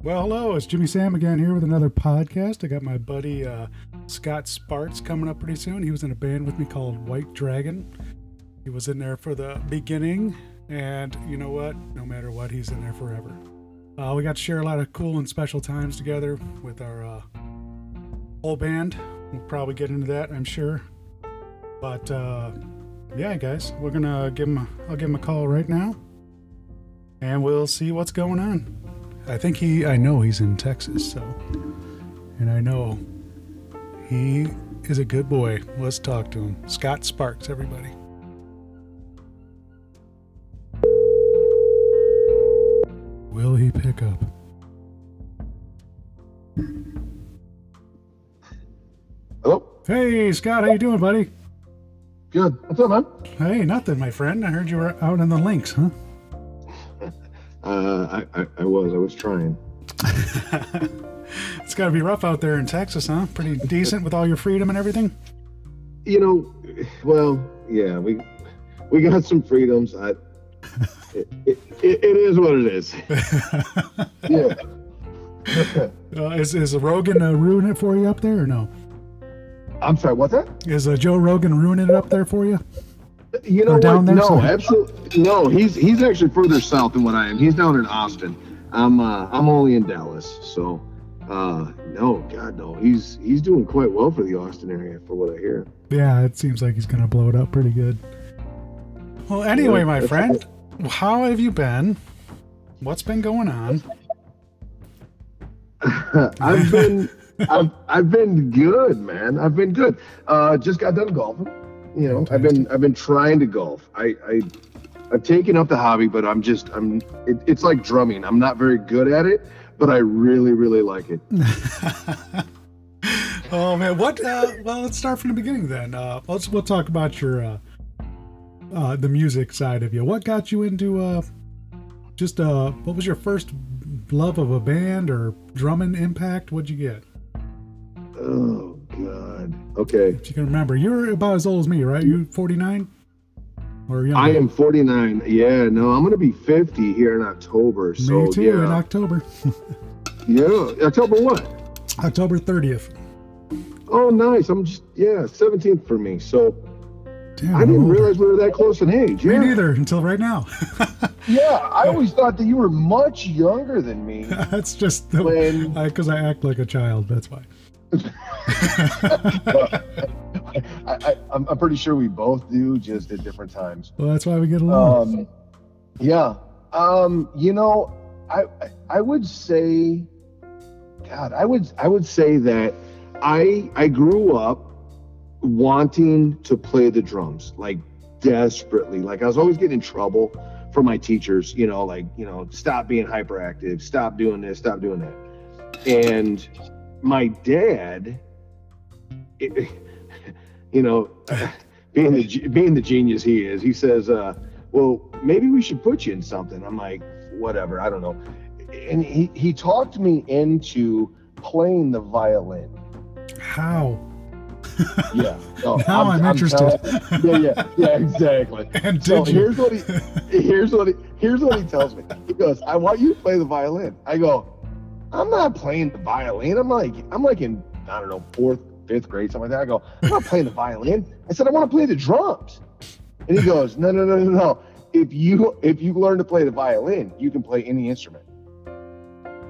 Well, hello, it's Jimmy Sam again here with another podcast. I got my buddy uh, Scott Sparks coming up pretty soon. He was in a band with me called White Dragon. He was in there for the beginning, and you know what? No matter what, he's in there forever. Uh, we got to share a lot of cool and special times together with our uh, whole band. We'll probably get into that, I'm sure. But uh, yeah, guys, we're gonna give him. I'll give him a call right now, and we'll see what's going on. I think he. I know he's in Texas, so, and I know he is a good boy. Let's talk to him. Scott Sparks, everybody. Will he pick up? Hello? Hey, Scott, how you doing, buddy? Good. What's up, man? Hey, nothing, my friend. I heard you were out in the links, huh? Uh, I, I, I was. I was trying. it's got to be rough out there in Texas, huh? Pretty decent with all your freedom and everything. You know, well, yeah, we we got some freedoms. I, it, it, it, it is what it is. yeah. Uh, is is Rogan uh, ruining it for you up there or no? I'm sorry. What's that? Is uh, Joe Rogan ruining it up there for you? You know down what? there no, somewhere? absolutely. No, he's he's actually further south than what I am. He's down in Austin. I'm uh, I'm only in Dallas. So, uh, no, God, no. He's he's doing quite well for the Austin area, for what I hear. Yeah, it seems like he's gonna blow it up pretty good. Well, anyway, my friend, how have you been? What's been going on? I've been I've, I've been good, man. I've been good. Uh, just got done golfing. You know, I've been I've been trying to golf. I, I I've taken up the hobby, but I'm just I'm it, it's like drumming. I'm not very good at it, but I really really like it. oh man, what? Uh, well, let's start from the beginning then. Uh, let's we'll talk about your uh, uh, the music side of you. What got you into uh, just uh, what was your first love of a band or drumming impact? What'd you get? Oh God. Okay. If you can remember, you're about as old as me, right? You 49 or younger? I am 49. Yeah. No, I'm gonna be 50 here in October. So me too. yeah. In October, yeah. October what? October 30th. Oh, nice. I'm just yeah 17th for me. So Damn, I didn't realize we were that close in age. Me neither until right now. Yeah, I always thought that you were much younger than me. That's just the When- because I act like a child. That's why. I, I, I'm, I'm pretty sure we both do, just at different times. Well, that's why we get along. Um, yeah. Um, you know, I, I would say, God, I would I would say that I I grew up wanting to play the drums like desperately. Like I was always getting in trouble from my teachers. You know, like you know, stop being hyperactive, stop doing this, stop doing that. And my dad, it, you know, being the being the genius he is, he says, uh, "Well, maybe we should put you in something." I'm like, "Whatever, I don't know." And he he talked me into playing the violin. How? Yeah. No, Now I'm interested. telling- yeah, yeah, yeah, exactly. And So you? here's what he here's what he here's what he tells me. He goes, "I want you to play the violin." I go, "I'm not playing the violin. I'm like I'm like in I don't know fourth, fifth grade, something like that." I go, "I'm not playing the violin." I said, "I want to play the drums." And he goes, "No, no, no, no, no. If you if you learn to play the violin, you can play any instrument."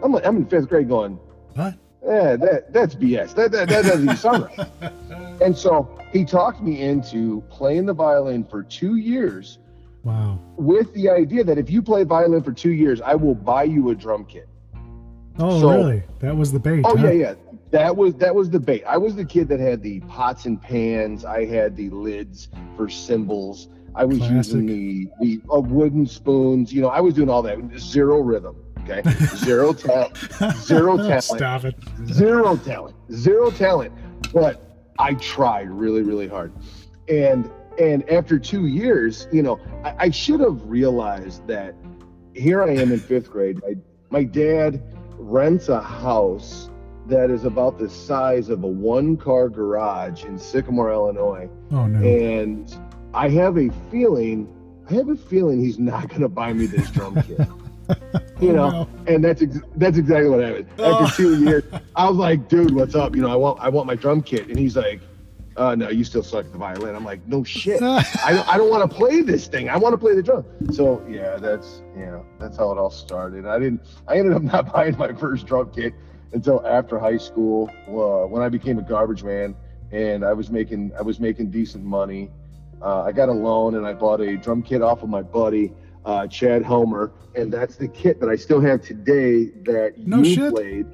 I'm like I'm in fifth grade, going, What? "Yeah, that that's BS. That that, that doesn't even sound right." And so he talked me into playing the violin for two years Wow. with the idea that if you play violin for two years, I will buy you a drum kit. Oh, So- really? That was the bait. Oh huh? yeah, yeah. That was that was the bait. I was the kid that had the pots and pans. I had the lids for cymbals. I was Classic. using the the uh, wooden spoons. You know, I was doing all that. Zero rhythm. Okay, zero talent. Zero talent. Stop it. zero talent zero talent but i tried really really hard and and after two years you know i, I should have realized that here i am in fifth grade my, my dad rents a house that is about the size of a one car garage in sycamore illinois Oh no. and i have a feeling i have a feeling he's not going to buy me this drum kit you Oh, know, no. and that's ex- that's exactly what happened. Oh. After two years, I was like, dude, what's up? You know, I want I want my drum kit, and he's like, uh, no, you still suck at the violin. I'm like, no shit. I don't, I don't want to play this thing. I want to play the drum. So yeah, that's yeah, that's how it all started. I didn't. I ended up not buying my first drum kit until after high school, uh, when I became a garbage man, and I was making I was making decent money. Uh, I got a loan and I bought a drum kit off of my buddy uh, Chad Homer, and that's the kit that I still have today that No you shit. played.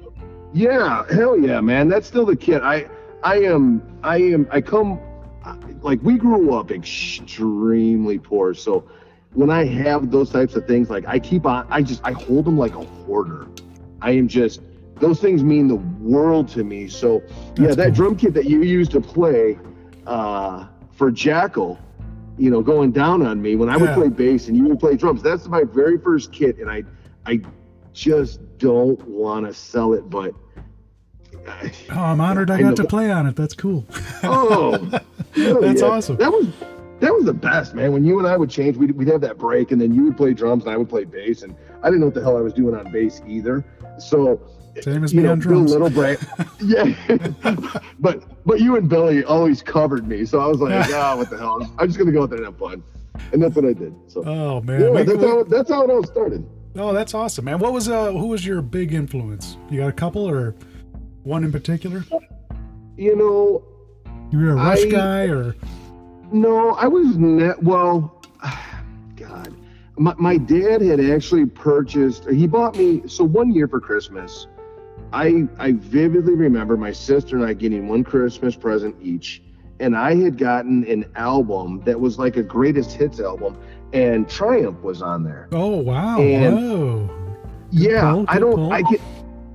Yeah, hell yeah, man. That's still the kit. I I am I am I come like we grew up extremely poor, so when I have those types of things, like I keep on, I just I hold them like a hoarder. I am just those things mean the world to me. So yeah, that cool. drum kit that you used to play uh, for Jackyl, you know, going down on me when I would Yeah. play bass and you would play drums. That's my very first kit, and I I just don't want to sell it, but. Oh, I'm honored I I got to play on it. That's cool. Oh, That's yeah. awesome. That was that was the best, man. When you and I would change, we'd, we'd have that break, and then you would play drums, and I would play bass, and I didn't know what the hell I was doing on bass either. So, Same as you me know, on Bill drums. Little Bra- yeah. but but you and Billy always covered me, so I was like, ah, what the hell? I'm just gonna go out there and have fun, and that's what I did. So, Oh man. yeah, that's how that's how it all started. Oh, that's awesome, man. What was uh who was your big influence? You got a couple or one in particular? You know, You were a Rush I- guy or No, I was net. Well, God, my, my dad had actually purchased. He bought me. So one year for Christmas, I I vividly remember my sister and I getting one Christmas present each, and I had gotten an album that was like a greatest hits album, and Triumph was on there. Oh wow. And- Whoa. Yeah, pull, I don't. pull. I can.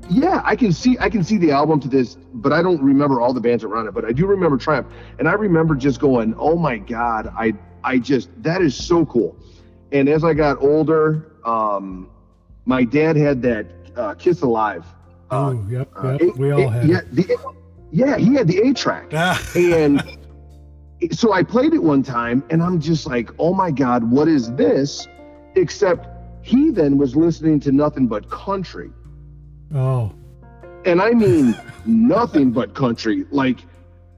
Yeah, I can see. I can see the album to this, but I don't remember all the bands around it. But I do remember Triumph, and I remember just going, "Oh my God!" I I just that is so cool. And as I got older, um, my dad had that uh, Kiss Alive. Uh, oh, yep, uh, yep. we all A- had yeah, the, yeah, he had the A track Ah, and so I played it one time, and I'm just like, oh my God, what is this? Except he then was listening to nothing but country. oh. And I mean, nothing but country. Like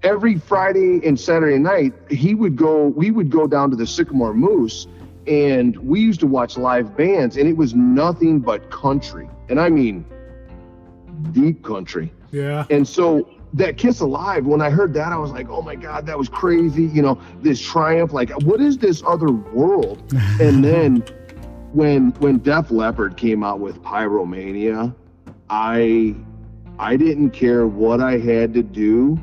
every Friday and Saturday night, he would go, we would go down to the Sycamore Moose, and we used to watch live bands, and it was nothing but country. And I mean, deep country. Yeah. And so that Kiss Alive, when I heard that, I was like, oh my God, that was crazy. You know, this triumph, like, what is this other world? And then when when Def Leppard came out with Pyromania, I I didn't care what I had to do.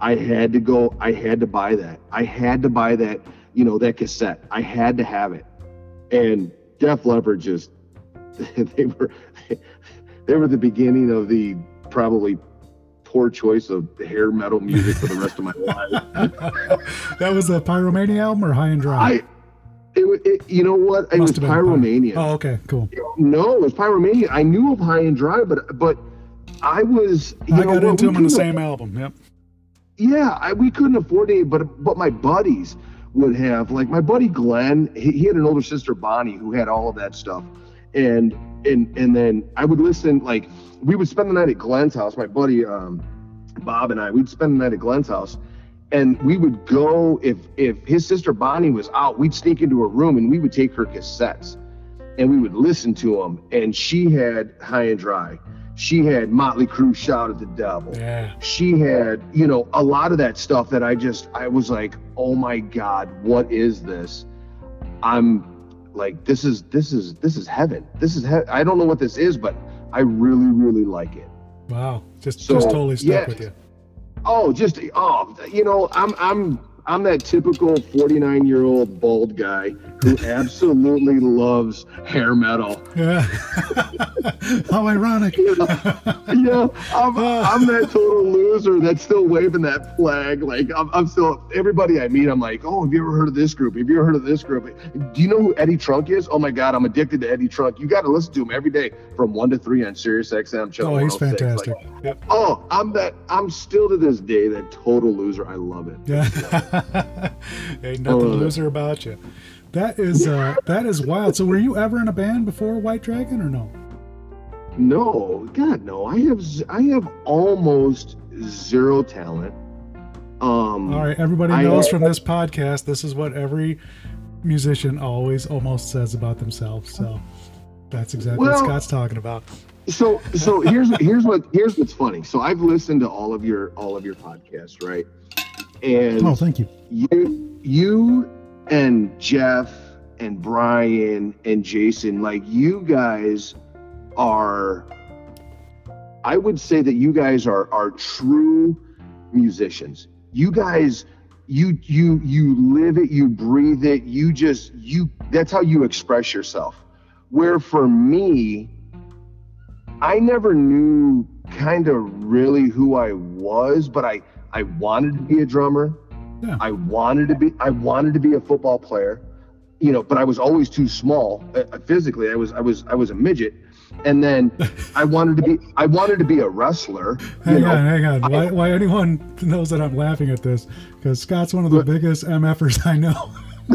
I had to go, I had to buy that. I had to buy that, you know, that cassette. I had to have it. And Def Leppard just they were they were the beginning of the probably poor choice of hair metal music for the rest of my life. that was a Pyromania album or High and Dry? I, it, it, you know what? It Must was been Pyro- Pyromania. Oh, okay, cool. No, it was Pyromania. I knew of High and Dry, but but I was. You I know, got into them in the same album. Yep. Yeah, I, we couldn't afford it, but but my buddies would have. Like my buddy Glenn, he, he had an older sister Bonnie who had all of that stuff, and and and then I would listen. Like we would spend the night at Glenn's house. My buddy um, Bob and I, we'd spend the night at Glenn's house, and we would go if if his sister Bonnie was out, we'd sneak into her room and we would take her cassettes, and we would listen to them. And she had High and Dry. She had Motley Crue, Shout at the Devil Yeah. she had you know a lot of that stuff that i just i was like oh my god what is this i'm like this is this is this is heaven this is he- i don't know what this is but i really really like it Wow. Just So, just totally stuck yeah. with you. oh just oh you know i'm i'm i'm that typical 49 year old bald guy who absolutely loves hair metal Yeah. How ironic. Know, yeah, I'm, uh. I'm that total loser that's still waving that flag. Like I'm, I'm still everybody I meet. I'm like, oh, have you ever heard of this group? Have you ever heard of this group? Do you know who Eddie Trunk is? Oh my God, I'm addicted to Eddie Trunk. You got to listen to him every day from one to three on Sirius XM. Channel Oh, he's oh fantastic. Like, Yep. oh, I'm that. I'm still to this day that total loser. I love it. Yeah. Ain't nothing Oh. loser about you. That is uh that is wild. So were you ever in a band before White Dragon or no? No, God, no. I have I have almost zero talent. Um, All right, everybody I- knows from this podcast, this is what every musician always almost says about themselves. So that's exactly Well- what Scott's talking about. so so here's here's what here's what's funny. So I've listened to all of your all of your podcasts, right? And Oh, thank you. you you and Jeff and Brian and Jason, like you guys are I would say that you guys are are true musicians. You guys you you you live it, you breathe it, you just you that's how you express yourself. Where for me, I never knew kind of really who I was, but I I wanted to be a drummer. Yeah. I wanted to be I wanted to be a football player, you know, but I was always too small uh, physically. I was I was I was a midget, and then I wanted to be I wanted to be a wrestler. You Hang know, on, hang on. Why, why anyone knows that I'm laughing at this? Because Scott's one of the What? biggest MFers I know.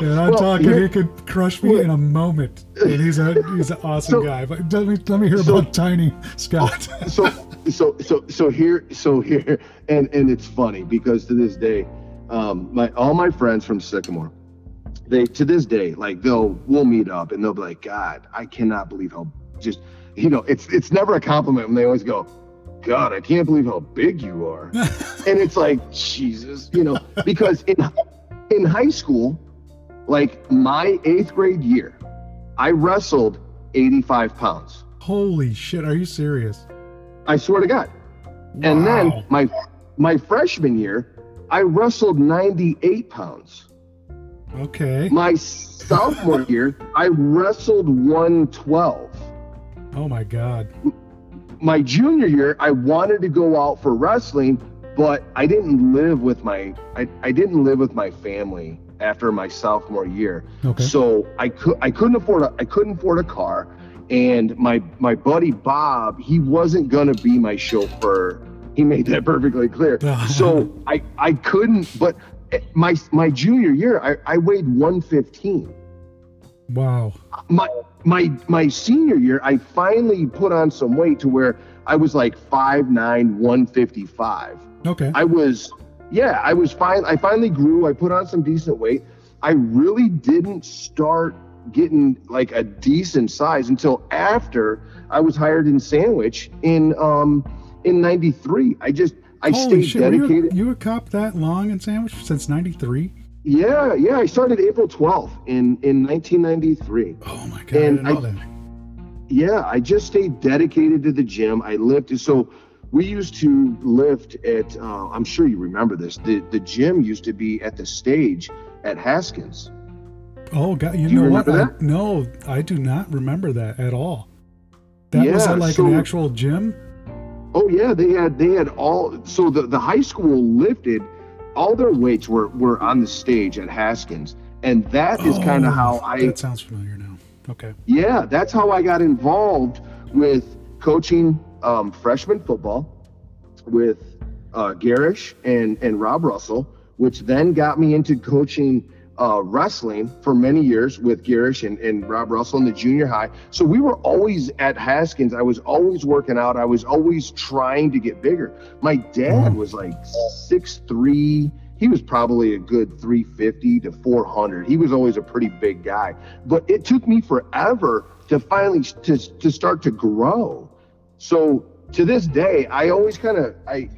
and I'm Well, talking, he could crush me in a moment. And he's a he's an awesome So- guy. But let me let me hear so- about Tiny Scott. so so so so here so here and and it's funny because to this day um my all my friends from sycamore they to this day like they'll we'll meet up and they'll be like god i cannot believe how just you know it's it's never a compliment when they always go god i can't believe how big you are and it's like jesus you know because in in high school like my eighth grade year i wrestled 85 pounds Holy shit! Are you serious? I swear to god and then my my freshman year, I wrestled 98 pounds. okay. My sophomore year, I wrestled 112. Oh my god. My junior year, I wanted to go out for wrestling, but I didn't live with my I, I didn't live with my family after my sophomore year. Okay. So I could I couldn't afford a I couldn't afford a car, and my my buddy Bob he wasn't gonna be my chauffeur. He made that perfectly clear. so I I couldn't. But my my junior year I, I weighed 115. Wow. My my my senior year I finally put on some weight to where I was like 5'9", 155. Okay. I was, yeah, I was fine. I finally grew. I put on some decent weight. I really didn't start getting like a decent size until after I was hired in Sandwich in um in '93. I just I Holy stayed shit! were dedicated. You, you a cop that long in Sandwich since '93? yeah, yeah. I started April 12th in in 1993. Oh my god! And I-. Yeah, I just stayed dedicated to the gym. I lifted. So we used to lift at. Uh, I'm sure you remember this. The the gym used to be at the stage at Haskins. Oh god! You know what? I, no, I do not remember that at all. That was Yeah, at like so- an actual gym. Oh yeah, they had they had all. So the the high school lifted. All their weights were were on the stage at Haskins, and that is kind Oh, of how I That sounds familiar now. Okay. Yeah, that's how I got involved with coaching um, freshman football with uh, Garish and, and Rob Russell, which then got me into coaching uh, wrestling for many years with Garish and, and Rob Russell in the junior high. So we were always at Haskins. I was always working out. I was always trying to get bigger. My dad was like six three. He was probably a good 350 to 400. He was always a pretty big guy but it took me forever to finally to, to start to grow so to this day i always kind of i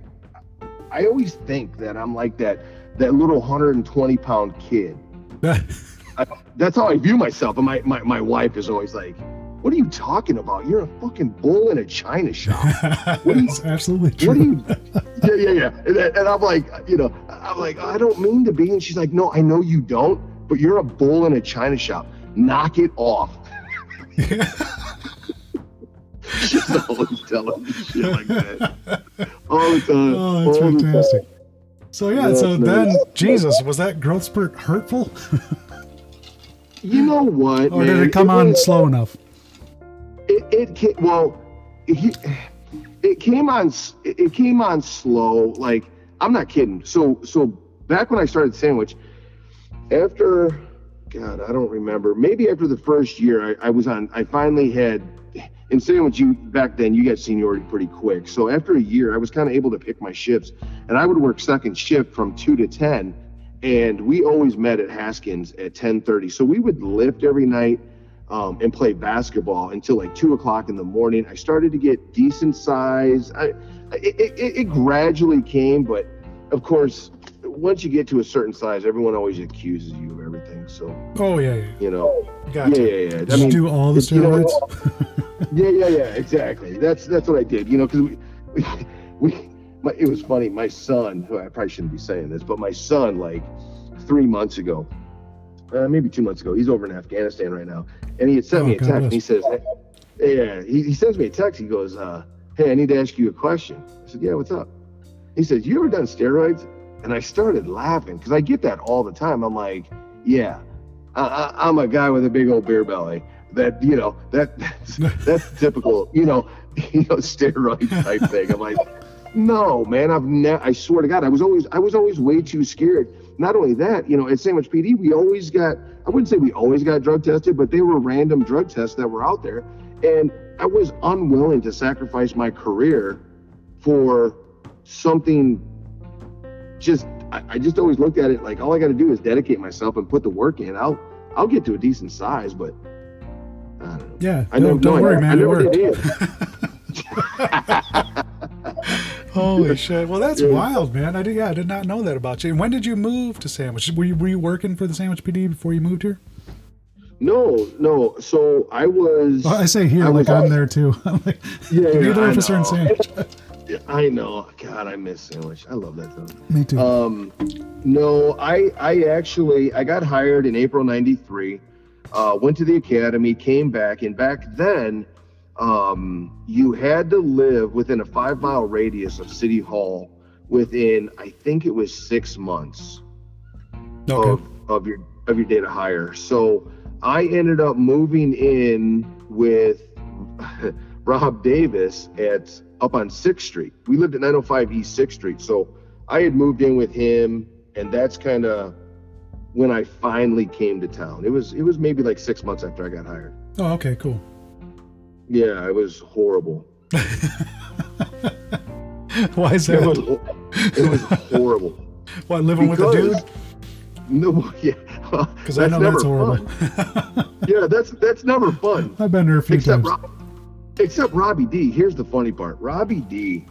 i always think that i'm like that that little 120 pound kid I, that's how i view myself and my, my my wife is always like what are you talking about? You're a fucking bull in a china shop. What do you- absolutely true. what do you yeah yeah yeah. And, and i'm like you know i'm like i don't mean to be and she's like no i know you don't but you're a bull in a china shop. Knock it off. She's always telling me shit like that. All the time. Oh, that's all the time. So yeah, so then. Jesus, was that growth spurt hurtful, you know what or man? did it come on was- slow enough? it, it well he, it came on it it came on slow like i'm not kidding so so back when i started sandwich after God, I don't remember. Maybe after the first year, I, I was on. I finally had. In sandwich, you back then you got seniority pretty quick. So after a year, I was kind of able to pick my shifts, and I would work second shift from two to ten, and we always met at Haskins at ten thirty. So we would lift every night um, and play basketball until like two o'clock in the morning. I started to get decent size. I, it, it, it gradually came, but of course, once you get to a certain size, everyone always accuses you of everything. So, Oh yeah, yeah. you know, Gotcha. yeah, yeah, yeah. Did you do all the it's- you know, steroids? yeah, yeah, yeah, exactly. That's that's what I did. You know, because we, we, we my, it was funny. My son, who I probably shouldn't be saying this, but my son, like three months ago, uh, maybe two months ago, he's over in Afghanistan right now, and he had sent Oh, me a text. And he says, hey, "Yeah," he, he sends me a text. He goes, uh, "Hey, I need to ask you a question." I said, "Yeah, what's up?" He says, "You ever done steroids?" And I started laughing because I get that all the time. I'm like, "Yeah, I, I'm a guy with a big old beer belly." That you know that that's, that's typical you know you know steroid type thing. I'm like, no man, I've never. I swear to God, I was always I was always way too scared. Not only that, you know, at Sandwich PD, we always got I wouldn't say we always got drug tested, but they were random drug tests that were out there, and I was unwilling to sacrifice my career for something. Just I, I just always looked at it like all I got to do is dedicate myself and put the work in. I'll I'll get to a decent size, but I don't know. Yeah. I know, don't don't no, worry, I man. It worked. Holy shit! Well, that's Yeah. wild, man. I did. Yeah, I did not know that about you. And when did you move to Sandwich? Were you were you working for the Sandwich PD before you moved here? No, no. So I was. Well, I say here, I like was I'm there too. I'm like, Yeah, you're yeah, the I officer in. Sandwich. I know. God, I miss sandwich. I love that though. Me too. Um, no, I I actually I got hired in April '93. Uh, went to the academy, came back, and back then, um, you had to live within a five mile radius of City Hall within I think it was six months. okay. of, of your of your date data hire. So I ended up moving in with Rob Davis at up on Sixth Street. We lived at 905 East Sixth Street. So I had moved in with him, and that's kind of when I finally came to town. It was it was maybe like six months after I got hired. Oh, okay, cool. Yeah, it was horrible. Why is It that? was it was horrible. What living with a dude? No, yeah, Because I know never that's horrible. fun. Yeah, that's that's never fun. I've been there a few except times. Rob, except Robbie D. Here's the funny part. Robbie D.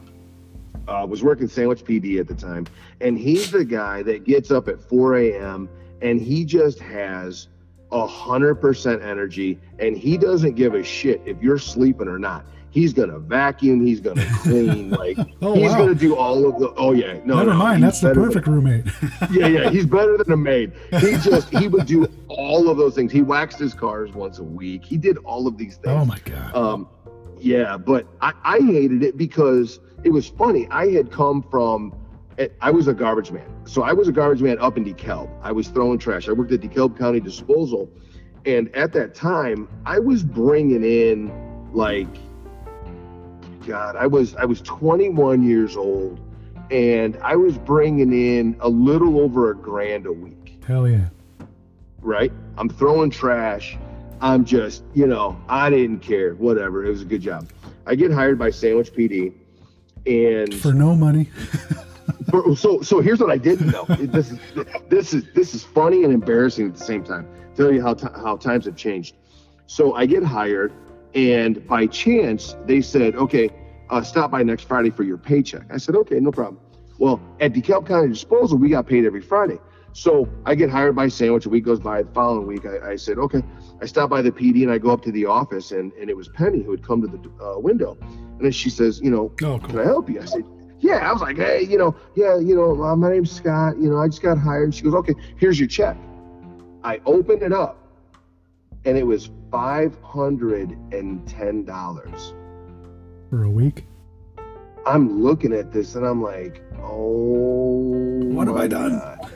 Uh, was working Sandwich PD at the time, and he's the guy that gets up at 4 a.m. and he just has a hundred percent energy, and he doesn't give a shit if you're sleeping or not. He's gonna vacuum. He's gonna clean. Like Oh, he's wow. gonna do all of the. Oh yeah, no, Never no, mind. That's the better than- perfect roommate. yeah, yeah, he's better than a maid. He just he would do all of those things. He waxed his cars once a week. He did all of these things. oh my god. Um, yeah, but I, I hated it because it was funny. I had come from, eh, I was a garbage man. So I was a garbage man up in DeKalb. I was throwing trash. I worked at DeKalb County Disposal. And at that time, I was bringing in like, God, I was, I was 21 years old and I was bringing in a little over a grand a week Hell yeah. right? I'm throwing trash. I'm just, you know, I didn't care. Whatever. It was a good job. I get hired by Sandwich PD, and For no money. for- so so here's what I didn't know. This is this is this is funny and embarrassing at the same time. Tell you how ti how times have changed. So I get hired, and by chance they said, okay, uh, stop by next Friday for your paycheck. I said, okay, no problem. Well, at DeKalb County Disposal, we got paid every Friday. So I get hired by Sandwich. A week goes by. The following week, I, I said, okay. I stop by the PD and I go up to the office, and, and it was Penny who had come to the uh, window. And then she says, you know, Oh, can. I help you? I said, yeah. I was like, hey, you know, yeah, you know, uh, my name's Scott. You know, I just got hired. And She goes, okay, here's your check. I opened it up, and it was five hundred and ten dollars. For a week. I'm looking at this and I'm like, oh, What have I done? God.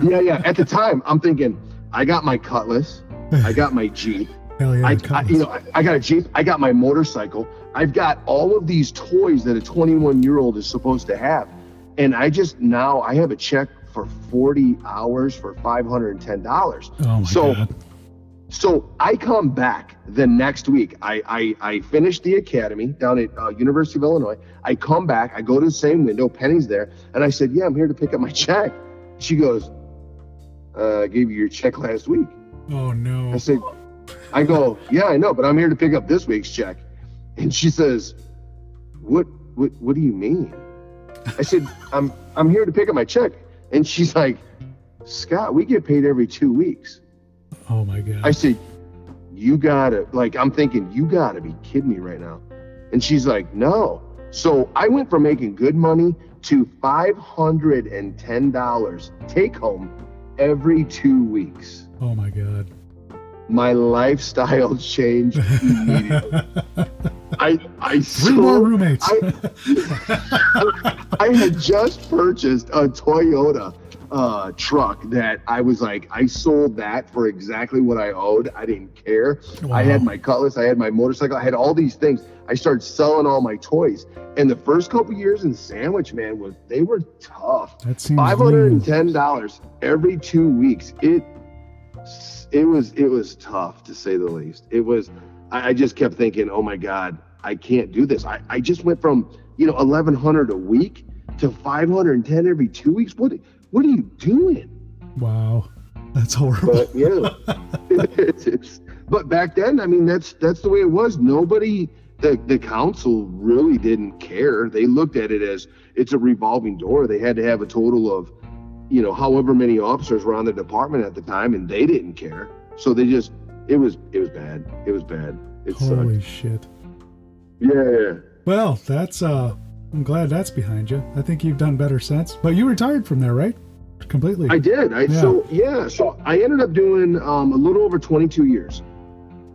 Yeah, yeah. At the time, I'm thinking, I got my Cutlass, I got my Jeep, Hell yeah. I, I you know, I, I got a Jeep, I got my motorcycle, I've got all of these toys that a 21 year old is supposed to have, and I just now I have a check for 40 hours for $510. Oh my So- god. So I come back the next week. I I, I finished the academy down at uh, University of Illinois. I come back. I go to the same window. Penny's there, and I said, "Yeah, I'm here to pick up my check." She goes, uh, "I gave you your check last week." Oh no. I said, "I go, yeah, I know, but I'm here to pick up this week's check." And she says, "What what what do you mean?" I said, "I'm I'm here to pick up my check." And she's like, "Scott, we get paid every two weeks." Oh my god. I said, You gotta, like, I'm thinking, you gotta be kidding me right now. And she's like, No. So I went from making good money to $510 take home every two weeks. oh my god. My lifestyle changed immediately. I, I Three more roommates. I- I had just purchased a Toyota uh, truck that I was like, I sold that for exactly what I owed. I didn't care. I had my cutlass, I had my motorcycle, I had all these things. I started selling all my toys. And the first couple years in Sandwich, man, was they were tough. that seems Five hundred and ten dollars every two weeks. It it was it was tough to say the least. It was I, I just kept thinking, oh my God, I can't do this. I, I just went from, you know, eleven hundred a week to five hundred and ten every two weeks. What what are you doing? Wow. That's horrible. But yeah. it's, it's but back then, I mean that's that's the way it was. Nobody the the council really didn't care. They looked at it as it's a revolving door. They had to have a total of, you know, however many officers were on the department at the time, and they didn't care. So they just it was it was bad. It was bad. It Holy sucked. shit. Yeah. Well, that's uh I'm glad that's behind you. I think you've done better since. But you retired from there, right? Completely. I did. I Yeah. so yeah. So I ended up doing um, a little over 22 years.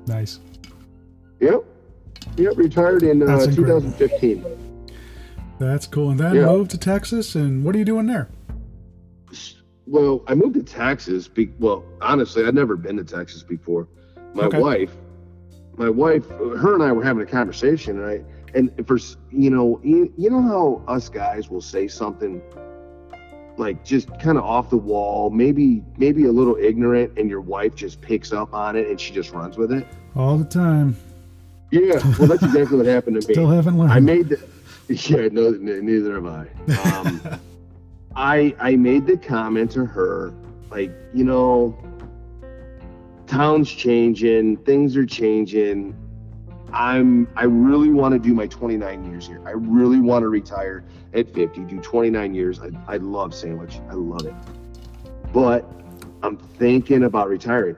nice. Yep. Yep. Retired in uh, 2015. That's cool. And then Yeah. moved to Texas and what are you doing there? Well, I moved to Texas. Be, well, honestly, I'd never been to Texas before. My Okay. wife, my wife, her and I were having a conversation, right? And for you know, you, you know how us guys will say something like just kind of off the wall, maybe maybe a little ignorant, and your wife just picks up on it and she just runs with it. All the time. Yeah, well, that's exactly what happened to me. Still haven't learned. I made the yeah, no, neither have I. Um, I I made the comment to her, like, you know, town's changing, things are changing. I'm I really want to do my 29 years here. I really want to retire at 50, do 29 years. I, I love sandwich. I love it. But I'm thinking about retiring.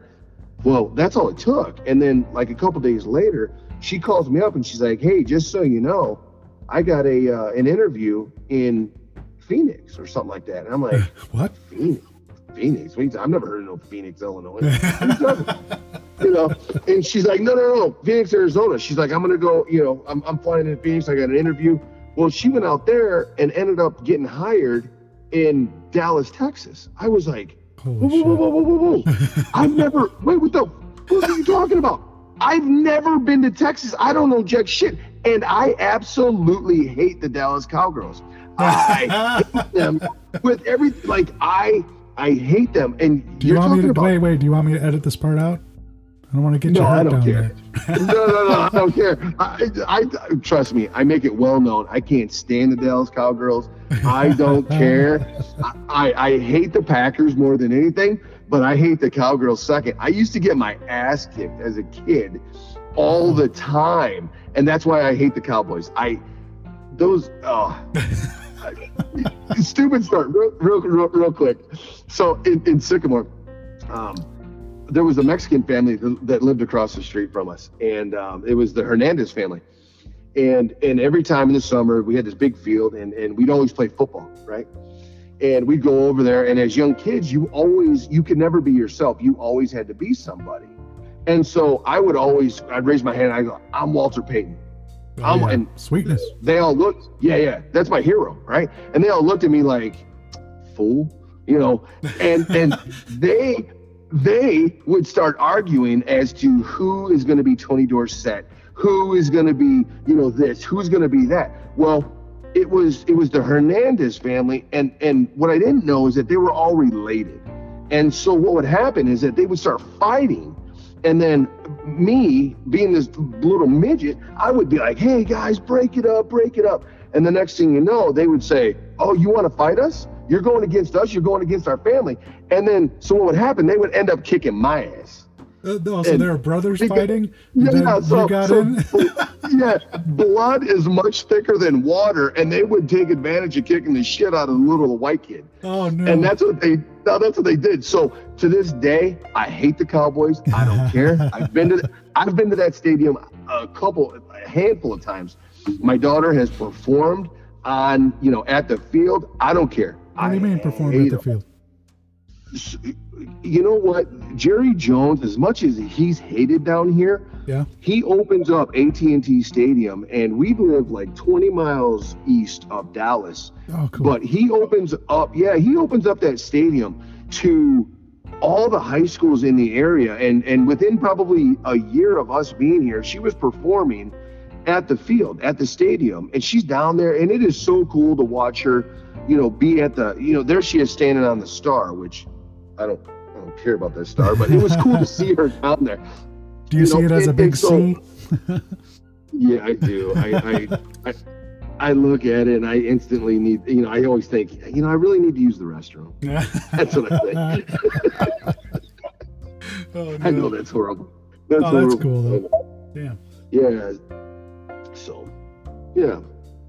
Well, that's all it took. And then like a couple days later, she calls me up and she's like, "Hey, just so you know, I got a uh, an interview in Phoenix or something like that." And I'm like, what? Phoenix, Phoenix. I've never heard of no Phoenix, Illinois. You know, and she's like, no, no, no, Phoenix, Arizona. She's like, I'm gonna go. You know, I'm, I'm flying to Phoenix. I got an interview. Well, she went out there and ended up getting hired in Dallas, Texas. I was like, whoa, whoa, whoa, whoa, whoa, whoa. I've never. Wait, what the? What are you talking about? I've never been to Texas. I don't know jack shit, and I absolutely hate the Dallas Cowgirls. I hate them with every like I I hate them. And Do you you're want me talking to about wait, wait, do you want me to edit this part out? I don't want to get No, your I heart don't down care. no, no, no, I don't care. I, I, trust me. I make it well known. I can't stand the Dallas Cowgirls. I don't care. I, I, I hate the Packers more than anything, but I hate the Cowgirls second. I used to get my ass kicked as a kid all the time, and that's why I hate the Cowboys. I those oh. stupid start real, real, real, real quick so in, in sycamore um, there was a Mexican family that lived across the street from us, and um, it was the Hernandez family. And and every time in the summer, we had this big field, and and we'd always play football, right? And we'd go over there, and as young kids, you always you could never be yourself. You always had to be somebody. And so I would always I'd raise my hand. I go, I'm Walter Payton. Oh, I'm- yeah. and- Sweetness. They all looked, yeah, yeah, that's my hero, right? And they all looked at me like, fool, you know, and and they they would start arguing as to who is going to be Tony Dorsett, who is going to be, you know, this, who's going to be that. Well, it was it was the Hernandez family, and and what I didn't know is that they were all related. And so what would happen is that they would start fighting, and then me being this little midget, I would be like, "Hey guys, break it up, break it up." And the next thing you know, they would say, "Oh, you want to fight us? You're going against us. You're going against our family." And then so what would happen? They would end up kicking my ass. Uh, oh, so And- they were brothers because- fighting. Yeah, so, so- yeah, blood is much thicker than water, and they would take advantage of kicking the shit out of the little white kid. oh no! And that's what they no, that's what they did. So to this day, I hate the Cowboys. I don't care. I've been to I've been to that stadium a couple a handful of times. My daughter has performed on, you know, at the field. I don't care. What do you mean perform at the field? You know what? Jerry Jones, as much as he's hated down here, Yeah. he opens up AT&T Stadium, and we live like 20 miles east of Dallas. Oh, cool. But he opens up, yeah, he opens up that stadium to all the high schools in the area. And and within probably a year of us being here, she was performing at the field, at the stadium. And she's down there, and it is so cool to watch her, you know, be at the, you know, there she is standing on the star, which I don't I don't care about that star, but it was cool to see her down there. do you, you see know, it as a big so- C? Yeah, I do. I, I, I, I look at it and I instantly need, you know, I always think, you know, I really need to use the restroom. That's what I think. oh, I know that's horrible. That's, Oh, that's cool, though. Damn. Yeah. So, yeah.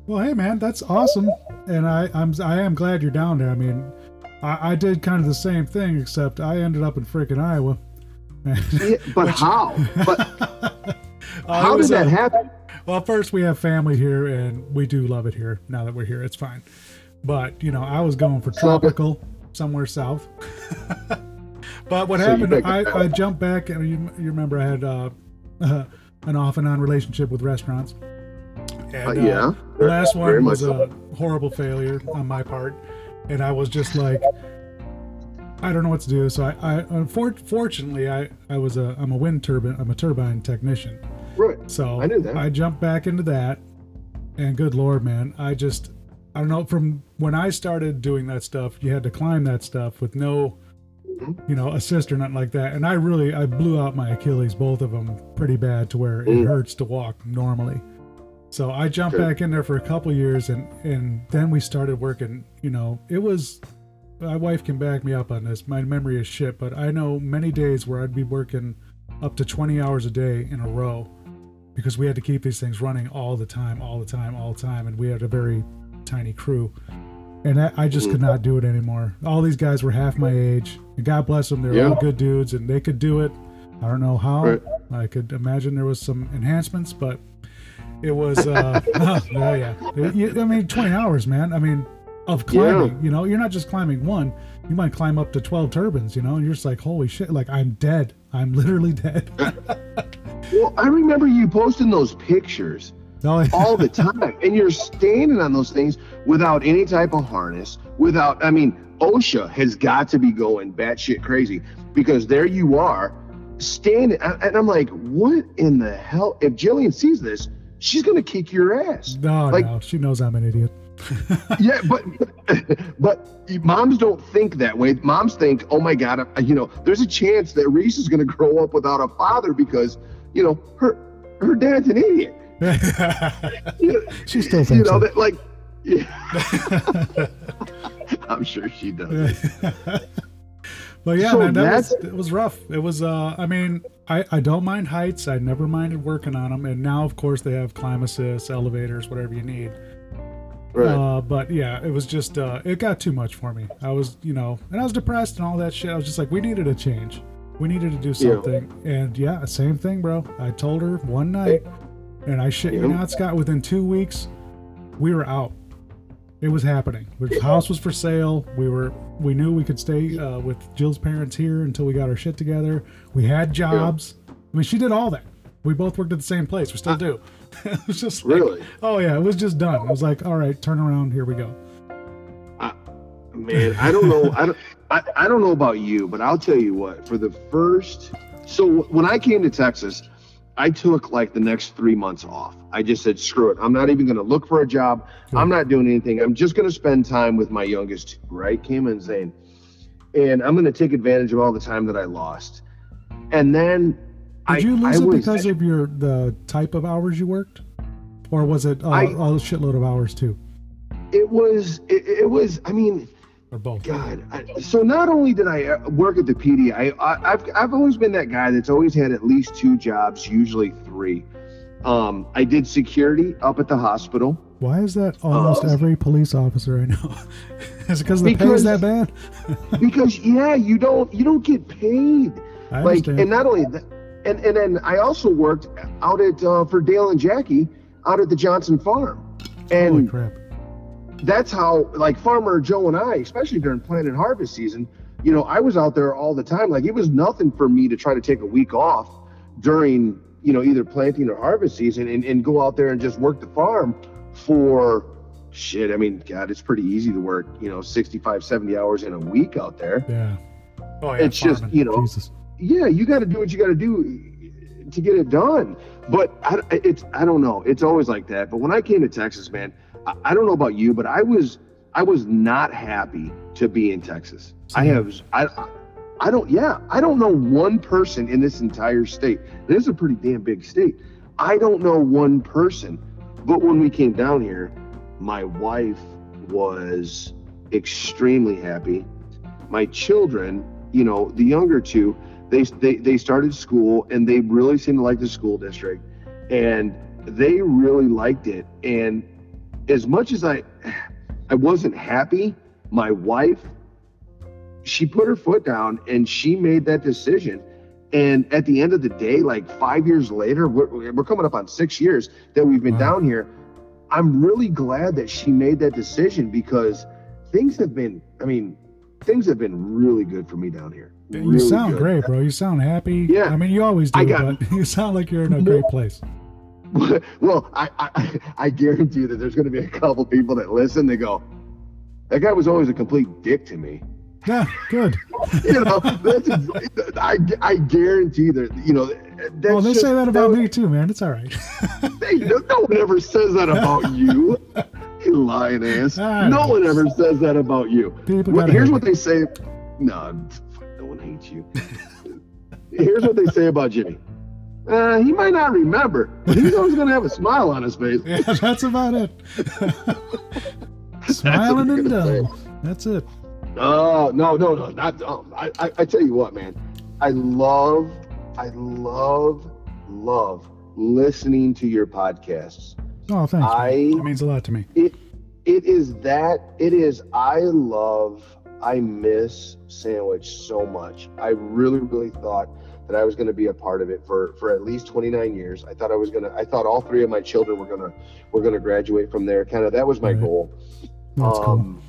Well, hey man, that's awesome, and I I'm I am glad you're down there. I mean, I, I did kind of the same thing, except I ended up in freaking Iowa. yeah but how? But Uh, how did that uh, happen? Well, first we have family here, and we do love it here. Now that we're here, it's fine. But you know, I was going for tropical, somewhere south. but what So happened? I, I, a- jumped back, and you, you remember I had uh, an off and on relationship with restaurants. And, Uh, yeah. the last one was a horrible failure on my part, and I was just like, I don't know what to do. So I, I unfortunately, I, I was a, I'm a wind turbine, I'm a turbine technician. Right. So I knew that. I jumped back into that, and good lord, man, I just I don't know. From when I started doing that stuff, you had to climb that stuff with no, Mhm. you know, assist or nothing like that. And I really I blew out my Achilles, both of them, pretty bad to where it Mm. hurts to walk normally. So I jumped Sure. back in there for a couple years, and and then we started working. You know, it was. My wife can back me up on this. My memory is shit, but I know many days where I'd be working up to 20 hours a day in a row because we had to keep these things running all the time, all the time, all the time, and we had a very tiny crew. And I, I just could mm-hmm. not do it anymore. All these guys were half my age, and God bless them, they're all good dudes, and they could do it. I don't know how. Right. I could imagine there was some enhancements, but it was, uh, oh, yeah, yeah. I mean, 20 hours, man. I mean, of climbing, you know, you're not just climbing one, you might climb up to 12 turbines, you know, and you're just like, holy shit, like I'm dead. I'm literally dead. Well, I remember you posting those pictures No, all the time, and you're standing on those things without any type of harness. Without, I mean, OSHA has got to be going batshit crazy because there you are standing, and and I'm like, what in the hell? If Jillian sees this, she's gonna kick your ass. no, like- no, she knows I'm an idiot. yeah, but but moms don't think that way. Moms think, oh my god, you know, there's a chance that Reese is going to grow up without a father because you know her her dad's an idiot. You know, She still you thinks know so. that like. Yeah. I'm sure she does. But yeah, So man, that was it was rough. It was uh I mean, I I don't mind heights. I never minded working on them and now of course they have climb assist, elevators, whatever you need. Right. Uh but yeah, it was just uh it got too much for me. I was, you know, and I was depressed and all that shit. I was just like we needed a change. We needed to do Yeah. something. And yeah, same thing, bro. I told her one night and I shit you Yeah. not, Scott, within 2 weeks we were out. It was happening. The house was for sale. We were we knew we could stay uh, with Jill's parents here until we got our shit together. We had jobs. I mean, she did all that. We both worked at the same place. We still do. it was just like, Really? Oh yeah, it was just done. It was like, all right, turn around. Here we go. Man, I don't know. I don't. I, I don't know about you, but I'll tell you what. For the first, so when I came to Texas, I took like the next three months off. I just said, screw it. I'm not even going to look for a job. I'm not doing anything. I'm just going to spend time with my youngest, right? Cayman and Zane. And I'm going to take advantage of all the time that I lost. And then Did I, you lose I it was, because of your the type of hours you worked, or was it uh, I- a shitload of hours too, it was, it, it was, I mean, or both? God. I, so not only did I uh, work at the PD, I, I I've I've always been that guy that's always had at least two jobs, usually three. Um, I did security up at the hospital. Why is that almost Oh. every police officer I know? is it because the pay is that bad? because yeah, you don't you don't get paid. I like understand. and not only that, and and then I also worked out at uh, for Dale and Jackie out at the Johnson farm, Holy and crap! That's how like farmer Joe and I, especially during plant and harvest season, you know, I was out there all the time. Like it was nothing for me to try to take a week off during you know either planting or harvest season and, and go out there and just work the farm for shit. I mean, God, it's pretty easy to work you know 65, 70 hours in a week out there. Yeah. Oh yeah It's just, you know, Jesus. yeah, you got to do what you got to do to get it done. But I, it's I don't know. It's always like that. But when I came to Texas, man, I, I don't know about you, but I was I was not happy to be in Texas. I have I I don't yeah I don't know one person in this entire state. This is a pretty damn big state. I don't know one person. But when we came down here, my wife was extremely happy. My children, you know, the younger two, they they they started school and they really seemed to like the school district, and they really liked it. And as much as I, I wasn't happy, my wife, she put her foot down and she made that decision. And at the end of the day, like five years later, we're, we're coming up on six years that we've been Wow. down here. I'm really glad that she made that decision because things have been, I mean, things have been really good for me down here. You Really sound good. great, bro. You sound happy. Yeah. I mean, you always do, got- but you sound like you're in a great place. well, I, I I guarantee you that there's going to be a couple people that listen. They go, "That guy was always a complete dick to me." Yeah, good. You know, that's I, I guarantee that you know. That's well, they just- say that about was- me too, man. It's all right. They, no, no one ever says that about you. You lying ass. I No one ever says that about you. People here's what they say. No, no one hates you. here's what they say about Jimmy. Uh, he might not remember, but he's always going to have a smile on his face. Yeah, that's about it. Smiling and done. That's it. Oh no, no, no, not. Um, I, I, I tell you what, man. I love, I love, love listening to your podcasts. Oh, thanks. I- It means a lot to me. It, it is that. It is. I love. I miss sandwich so much. I really, really thought that I was going to be a part of it for for at least 29 years. I thought I was gonna. I thought all three of my children were gonna were gonna graduate from there. Kind of that was my Right. goal. That's cool. Um,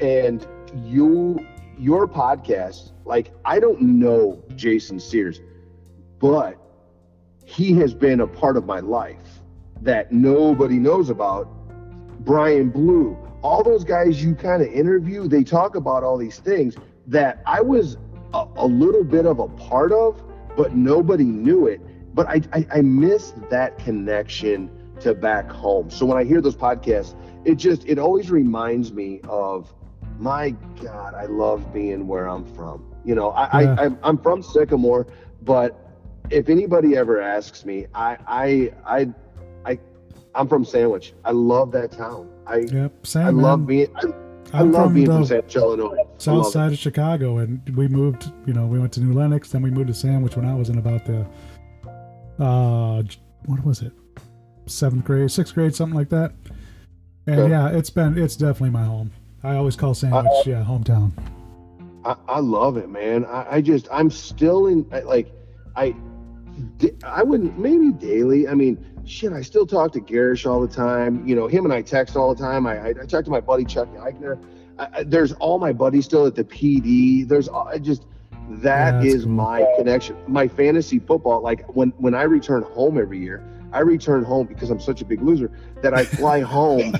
and you, your podcast, like I don't know Jason Sears, but he has been a part of my life that nobody knows about. Brian Blue, all those guys you kind of interview, they talk about all these things that I was a, a little bit of a part of, but nobody knew it. But I, I, I miss that connection to back home. So when I hear those podcasts, it just it always reminds me of my God, I love being where I'm from. You know, I, Yeah. I I'm, I'm from Sycamore, but if anybody ever asks me, I I I I I'm from Sandwich. I love that town. I Yep. Same. I man. love being I, I I'm love from being the from. South love it. side of Chicago, and we moved. You know, we went to New Lenox, then we moved to Sandwich when I was in about the, uh, what was it, seventh grade, sixth grade, something like that. And Okay. yeah, it's been, it's definitely my home. I always call Sandwich, Uh, yeah, hometown. I, I love it, man. I, I just I'm still in I- like I I wouldn't maybe daily. I mean, shit. I still talk to Garish all the time. You know, him and I text all the time. I I, I talk to my buddy Chuck Eichner. I, I, there's all my buddies still at the PD. There's all- I just that Yeah, is cool. my connection. My fantasy football. Like when when I return home every year, I return home because I'm such a big loser that I fly home.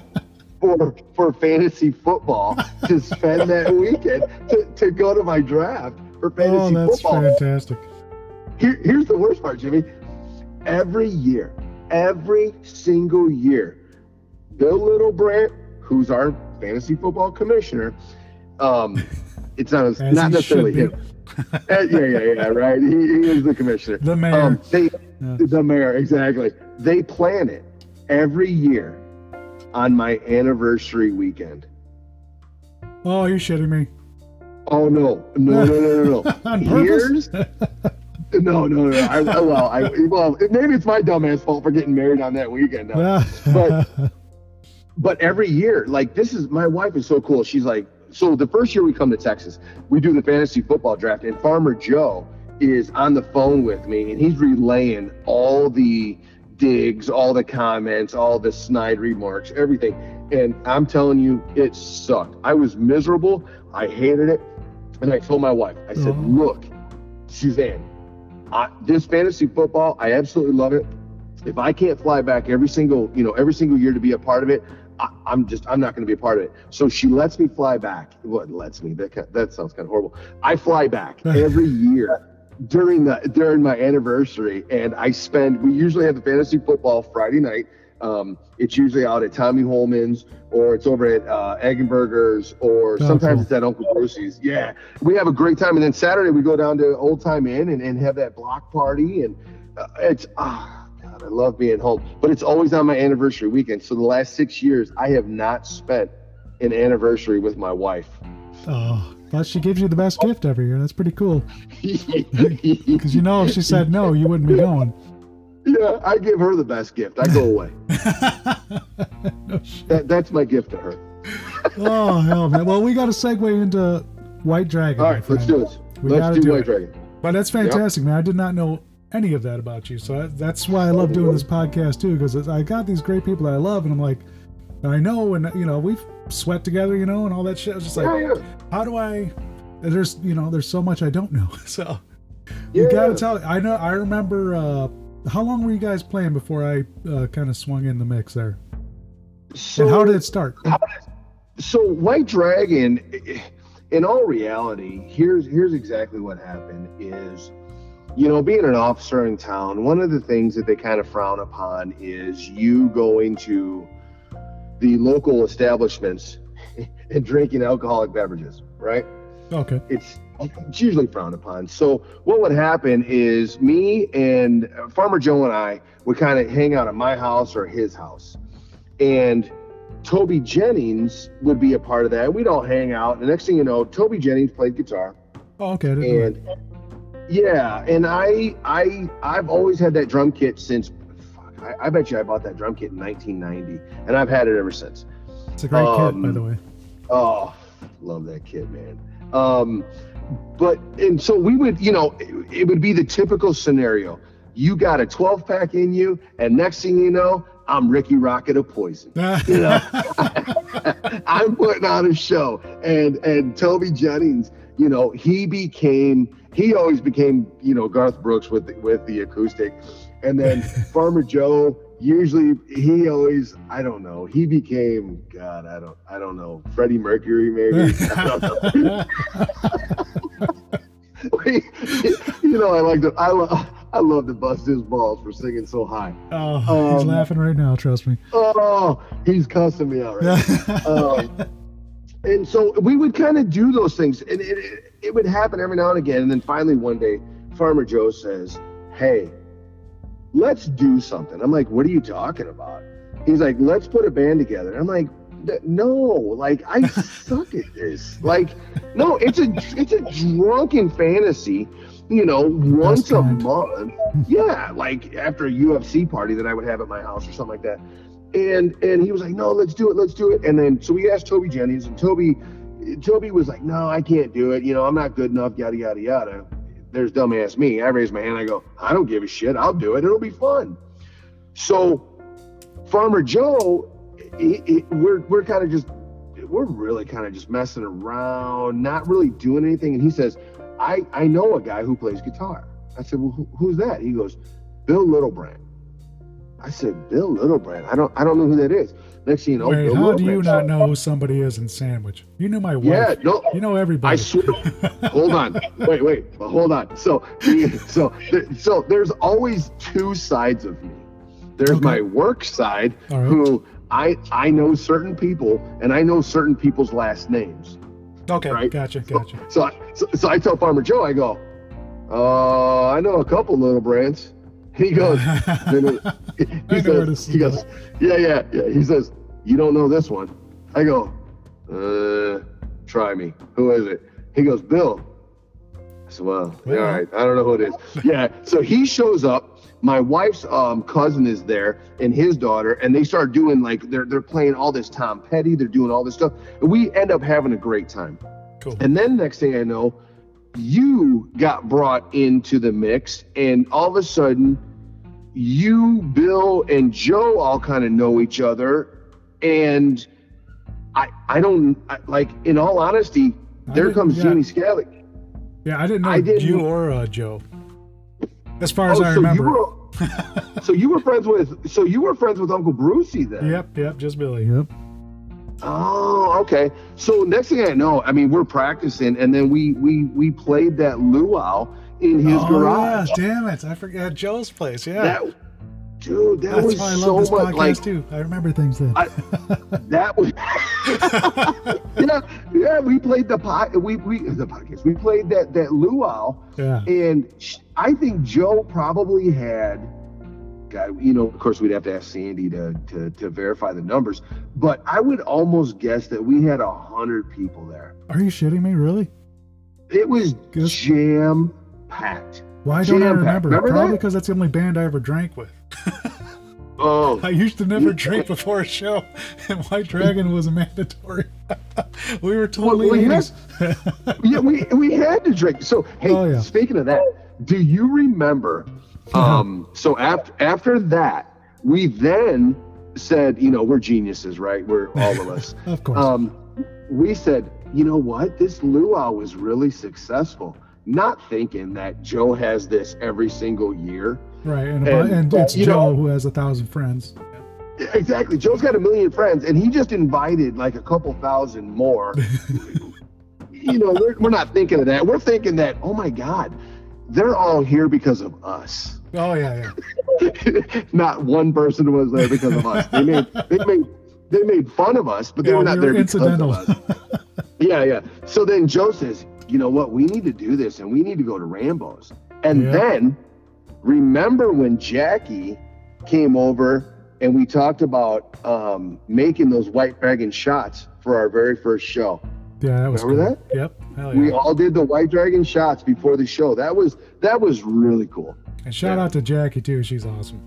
For, for fantasy football to spend that weekend to, to go to my draft for oh, fantasy football. Oh, that's football. fantastic. Here, here's the worst part, Jimmy. every year, every single year, Bill Littlebrandt, who's our fantasy football commissioner, um, it's not As not necessarily him. Uh, yeah, yeah, yeah, right. He, he is the commissioner. The mayor. Um, they, Yeah. The mayor, exactly. They plan it every year on my anniversary weekend. oh, you're shitting me. Oh no, no, no, no, no, no. On purpose? Here's no, no, no. I, well, I, well, maybe it's my dumbass fault for getting married on that weekend. Now. But- but every year, like this is my wife is so cool. She's like, so the first year we come to Texas, we do the fantasy football draft, and Farmer Joe is on the phone with me, and he's relaying all the digs, all the comments, all the snide remarks, everything. And I'm telling you, it sucked. I was miserable. I hated it. And I told my wife, I said, Oh. look, Suzanne, I, this fantasy football, I absolutely love it. If I can't fly back every single, you know, every single year to be a part of it, I, I'm just, I'm not going to be a part of it. So she lets me fly back. What lets me? That that sounds kind of horrible. I fly back every year during the during my anniversary, and I spend. We usually have the fantasy football Friday night. Um, it's usually out at Tommy Holman's or it's over at uh, Eggenberger's or Oh, sometimes cool. it's at Uncle Brucey's. Yeah, we have a great time, and then Saturday we go down to Old Time Inn and, and have that block party, and uh, it's ah. God, I love being home, but it's always on my anniversary weekend. So the last six years, I have not spent an anniversary with my wife. oh, but she gives you the best gift every year. That's pretty cool. Because you know, if she said no, you wouldn't be going. I give her the best gift. I go away. No. That, that's my gift to her. oh hell, man. Well, we got to segue into White Dragon. All right, let's do it. We let's do do White it. Dragon. But that's fantastic, man. I did not know any of that about you. So that, that's why I love doing this podcast too, because I got these great people that I love, and I'm like, I know, and you know, we've sweat together, you know, and all that shit. I was just like, yeah, yeah. how do I? There's, you know, there's so much I don't know. So you Yeah. gotta tell. I know. I remember. uh How long were you guys playing before I uh, kind of swung in the mix there? So, and how did it start? so White Dragon, in all reality, here's here's exactly what happened. Is you know, being an officer in town, one of the things that they kind of frown upon is you going to the local establishments and drinking alcoholic beverages, right? Okay. it's it's usually frowned upon. So what would happen is me and Farmer Joe and I would kind of hang out at my house or his house, and Toby Jennings would be a part of that. We'd all hang out. And the next thing you know, Toby Jennings played guitar, Oh, okay. I didn't know and yeah, and I I I've always had that drum kit since. Fuck, I, I bet you I bought that drum kit in 1990, and I've had it ever since. it's a great kit, by um, the way. Oh, love that kit, man. Um, but and so we would, you know, it, it would be the typical scenario. You got a 12 pack in you, and next thing you know, I'm Rikki Rockett of Poison. You know, I'm putting on a show, and and Toby Jennings, you know, he became he always became you know Garth Brooks with the, with the acoustic, and then Farmer Joe. Usually, he always I don't know. He became God. I don't I don't know. Freddie Mercury maybe. You know, I like to I love I love to bust his balls for singing so high. oh, he's Um, laughing right now. Trust me. Oh, he's cussing me out right um, and so we would kind of do those things, and it, it, it would happen every now and again. And then finally, one day, Farmer Joe says, "Hey, let's do something." I'm like, "What are you talking about?" He's like, "Let's put a band together." I'm like, "Th- "No, like I suck at this. Like, no, it's a it's a drunken fantasy." You know, once a month. Yeah, like after a UFC party that I would have at my house or something like that and and he was like, no, let's do it, let's do it. And then so we asked Toby Jennings, and Toby, Toby was like, no, I can't do it. You know, I'm not good enough. Yada yada yada. There's dumbass me. I raise my hand. I go, I don't give a shit. I'll do it. It'll be fun. So Farmer Joe, we're we're kind of just we're really kind of just messing around, not really doing anything. And he says, I I know a guy who plays guitar. I said, well, who, who's that? He goes, Bill Littlebrand. I said, Bill Littlebrand. I don't I don't know who that is. Next thing you know, Wait, Bill how do you not know who somebody is in Sandwich? You knew my wife. Yeah, no, You know everybody. I swear. hold on, wait, wait, hold on. So, so, so there's always two sides of me. There's Okay. my work side, right. who I I know certain people, and I know certain people's last names. okay, right. gotcha, gotcha. So, I, so, so I tell Farmer Joe, I go, uh, I know a couple little brands. He goes, he, know where to says, he goes, yeah, yeah, yeah. He says, you don't know this one. I go, uh, try me. Who is it? He goes, Bill. I said, well, yeah, all right. I don't know who it is. Yeah. So he shows up. My wife's um, cousin is there and his daughter, and they start doing like they're they're playing all this Tom Petty. They're doing all this stuff. And we end up having a great time. Cool. And then next thing I know, you got brought into the mix, and all of a sudden, you, Bill, and Joe all kind of know each other, and I I don't I, like. In all honesty, I there comes yeah. Jeannie Scally. Yeah, I didn't know I didn't- you or uh, Joe. As far as Oh, I so remember. you were so you were friends with so you were friends with Uncle Brucey then. Yep, yep, just Billy. Yep. Oh, okay. So next thing I know, I mean, we're practicing, and then we we we played that luau in his oh, garage. yeah, damn it. I forgot Joe's place. Yeah. That, dude, that That's was why I love so this much podcast like too. I remember things then. I- that was. yeah, yeah. We played the pot. We we the podcast. We played that that luau, yeah. and sh- I think Joe probably had. God, you know, of course, we'd have to ask Sandy to, to to verify the numbers, but I would almost guess that we had a hundred people there. Are you shitting me? Really? It was jam packed. Why don't I Jam-packed. remember? Remember Probably that? because that's the only band I ever drank with. Oh, I used to never drink before a show, and White Dragon was mandatory. we were totally Well, we had- yeah, we we had to drink. So hey, Oh, yeah. speaking of that, do you remember? Um, so after after that, we then said, you know, we're geniuses, right? We're all of us. of course. um, we said, you know what? This luau was really successful. Not thinking that Joe has this every single year. Right. And, and, and uh, it's you Joe know- who has a thousand friends. Exactly. Joe's got a million friends, and he just invited like a couple thousand more. you know, we're, we're not thinking of that. We're thinking that, oh my God, they're all here because of us. Oh, yeah, yeah. not one person was there because of us. They made they made they made fun of us, but they Yeah, were not we there were because incidental. of us. Yeah, yeah. So then Joe says, you know what? We need to do this, and we need to go to Rambo's. And Yeah. then remember when Jackie came over and we talked about um, making those white dragon shots for our very first show. Yeah, that was Remember cool. Yep. Hell yeah. We all did the white dragon shots before the show. That was that was really cool. and shout yeah. out to Jackie, too. She's awesome.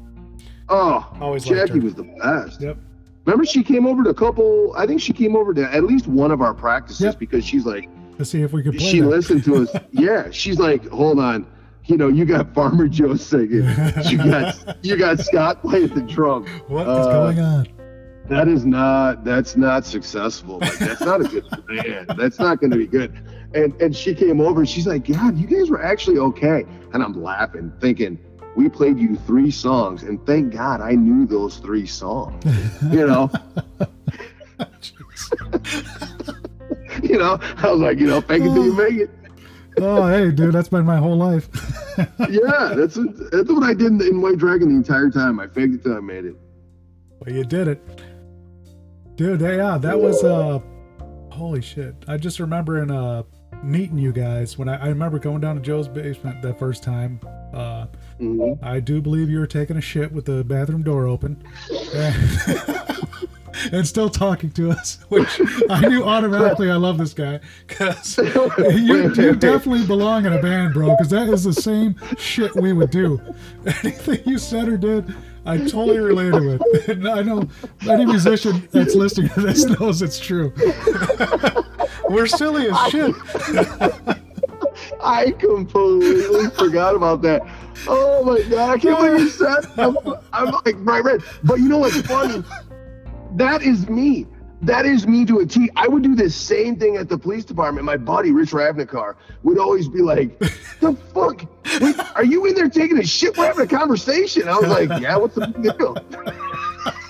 Oh, Always Jackie was the best. Yep. Remember, she came over to a couple. I think she came over to at least one of our practices Yep. because she's like, let's see if we could play she that. listened to us. yeah, she's like, hold on, you know, you got Farmer Joe singing, you got you got Scott playing the drum. What is Uh, going on? That is not that's not successful. Like that's not a good band. That's not going to be good. And and she came over. and She's like, God, you guys were actually okay. And I'm laughing, thinking. We played you three songs, and thank God I knew those three songs. You know, you know, I was like, you know, fake it till you make it. Oh, hey, dude, that's been my whole life. Yeah, that's that's what I did in White Dragon the entire time. I faked it till I made it. well, you did it. Dude, yeah, that was, uh, holy shit. I just remember in, uh, meeting you guys when I, I remember going down to Joe's basement that first time. Uh, Mhm. I do believe you were taking a shit with the bathroom door open. and still talking to us, which I knew automatically I love this guy because you, you definitely belong in a band, bro. Because that is the same shit we would do. Anything you said or did, I totally related with. And I know any musician that's listening to this knows it's true. We're silly as shit. I completely forgot about that. Oh my god, I can't believe you said. I'm, I'm like right, right. But you know what's funny? That is me. That is me to a T. I would do the same thing at the police department. My buddy, Rich Ravnikar, would always be like, "The fuck? Wait, are you in there taking a shit? We're having a conversation." I was like, "Yeah, what's the deal?"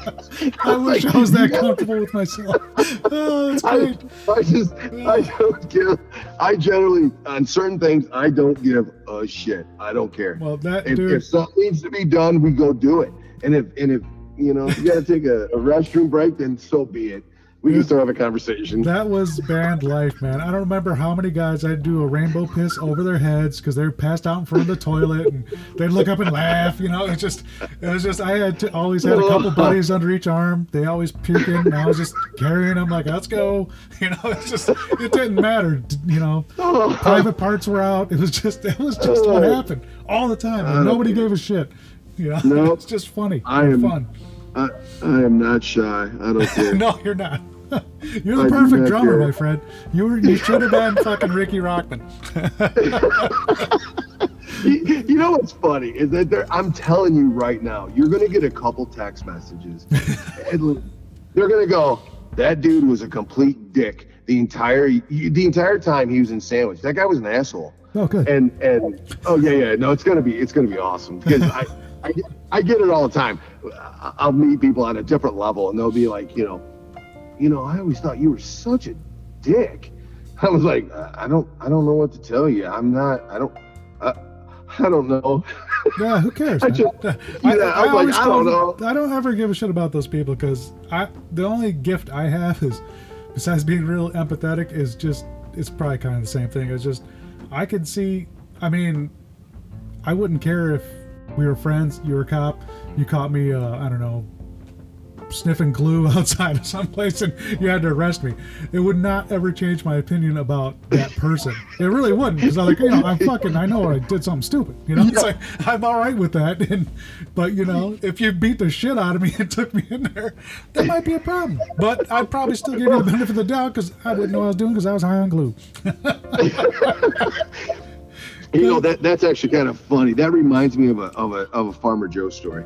I wish I was that comfortable with myself. Oh. I, I just, I don't give. I generally, on certain things, I don't give a shit. I don't care. Well, that if, dude. if something needs to be done, we go do it. And if, and if you know, you got to take a, a restroom break, then so be it. We can still have a conversation. That was band life, man. I don't remember how many guys I'd do a rainbow piss over their heads because they're passed out in front of the toilet, and they'd look up and laugh. You know, it's just, it was just. I had to, always had a couple buddies under each arm. They always puking, and I was just carrying them like, "Let's go." You know, it's just, it didn't matter. You know, private parts were out. It was just, it was just what happened all the time, nobody gave a shit. You know, Nope. it's just funny. I am- fun. I, I am not shy. I don't care. no, you're not. You're the I perfect drummer, care. my friend. You were you should have been fucking Ricky Rockman. you, you know what's funny is that there, I'm telling you right now, you're gonna get a couple text messages. they're gonna go, "That dude was a complete dick the entire the entire time he was in Sandwich. That guy was an asshole." Oh, good. And and oh yeah yeah no, it's gonna be it's gonna be awesome because I, I get- I get it all the time. I- I'll meet people on a different level and they'll be like, you know, you know, I always thought you were such a dick. I was like, I I don't, I don't know what to tell you. I'm not, I don't, I, I don't know. Yeah, who cares? I just- I, yeah, I like, I don't them- I don't ever give a shit about those people because I the only gift I have is besides being real empathetic is just it's probably kind of the same thing. It's just I could see. I mean, I wouldn't care if we were friends. You were a cop. You caught me. Uh, I don't know. Sniffing glue outside of someplace and you had to arrest me. It would not ever change my opinion about that person. It really wouldn't because I'm like, you know, I'm fucking, I know I did something stupid. You know, it's like, I'm all right with that. And, but, you know, if you beat the shit out of me and took me in there, that might be a problem. But I'd probably still give you the benefit of the doubt because I wouldn't know what I was doing because I was high on glue. You know that that's actually kind of funny. That reminds me of a of a of a Farmer Joe story.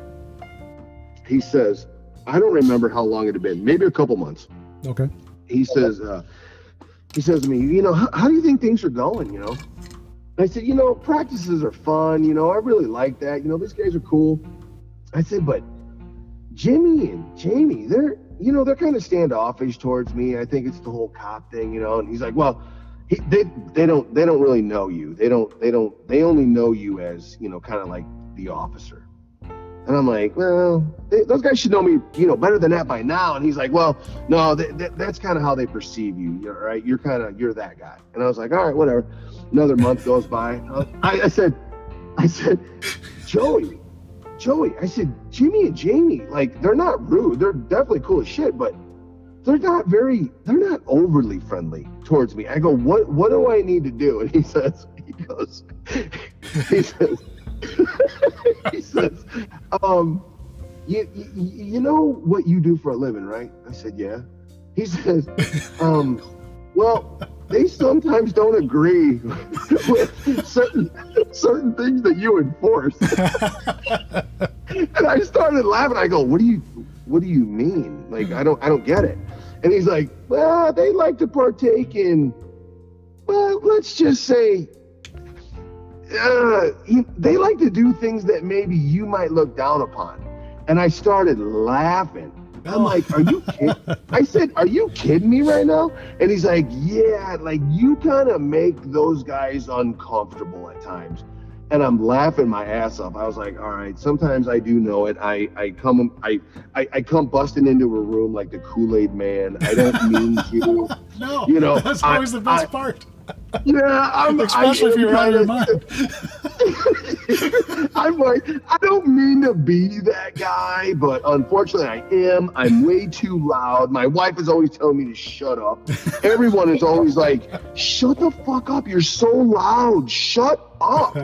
He says, I don't remember how long it had been, maybe a couple months. Okay. he says, uh, he says to me, you know, how, how do you think things are going? You know, I said, you know, practices are fun. You know, I really like that. You know, these guys are cool. I said, but Jimmy and Jamie, they're, you know, they're kind of standoffish towards me. I think it's the whole cop thing, you know. And he's like, well, he, they they don't they don't really know you. They don't they don't they only know you as you know, kind of like the officer. And I'm like, well, they, those guys should know me, you know, better than that by now. And he's like, well, no, th- th- that's kind of how they perceive you, you're, right? You're kind of, you're that guy. And I was like, all right, whatever. Another month goes by. I, I said, I said, Joey, Joey, I said, Jimmy and Jamie, like, they're not rude. They're definitely cool as shit, but they're not very, they're not overly friendly towards me. I go, what, what do I need to do? And he says, he goes, he says, he says, um, you, you, you know what you do for a living, right? I said, yeah. He says, um, well, they sometimes don't agree with certain certain things that you enforce. and I started laughing. I go, what do you what do you mean? Like I don't I don't get it. And he's like, well, they like to partake in well, let's just say uh, they like to do things that maybe you might look down upon. And I started laughing. I'm like, are you kidding? I said, are you kidding me right now? And he's like, yeah, like you kind of make those guys uncomfortable at times. And I'm laughing my ass off. I was like, all right, sometimes I do know it. I, I come I, I I come busting into a room like the Kool-Aid man. I don't mean to. No, You know, that's I- always the best I- part. Yeah, I'm Especially I if you're out of your mind. I'm like, I don't mean to be that guy, but unfortunately I am. I'm way too loud. My wife is always telling me to shut up. Everyone is always like, shut the fuck up. You're so loud. Shut up.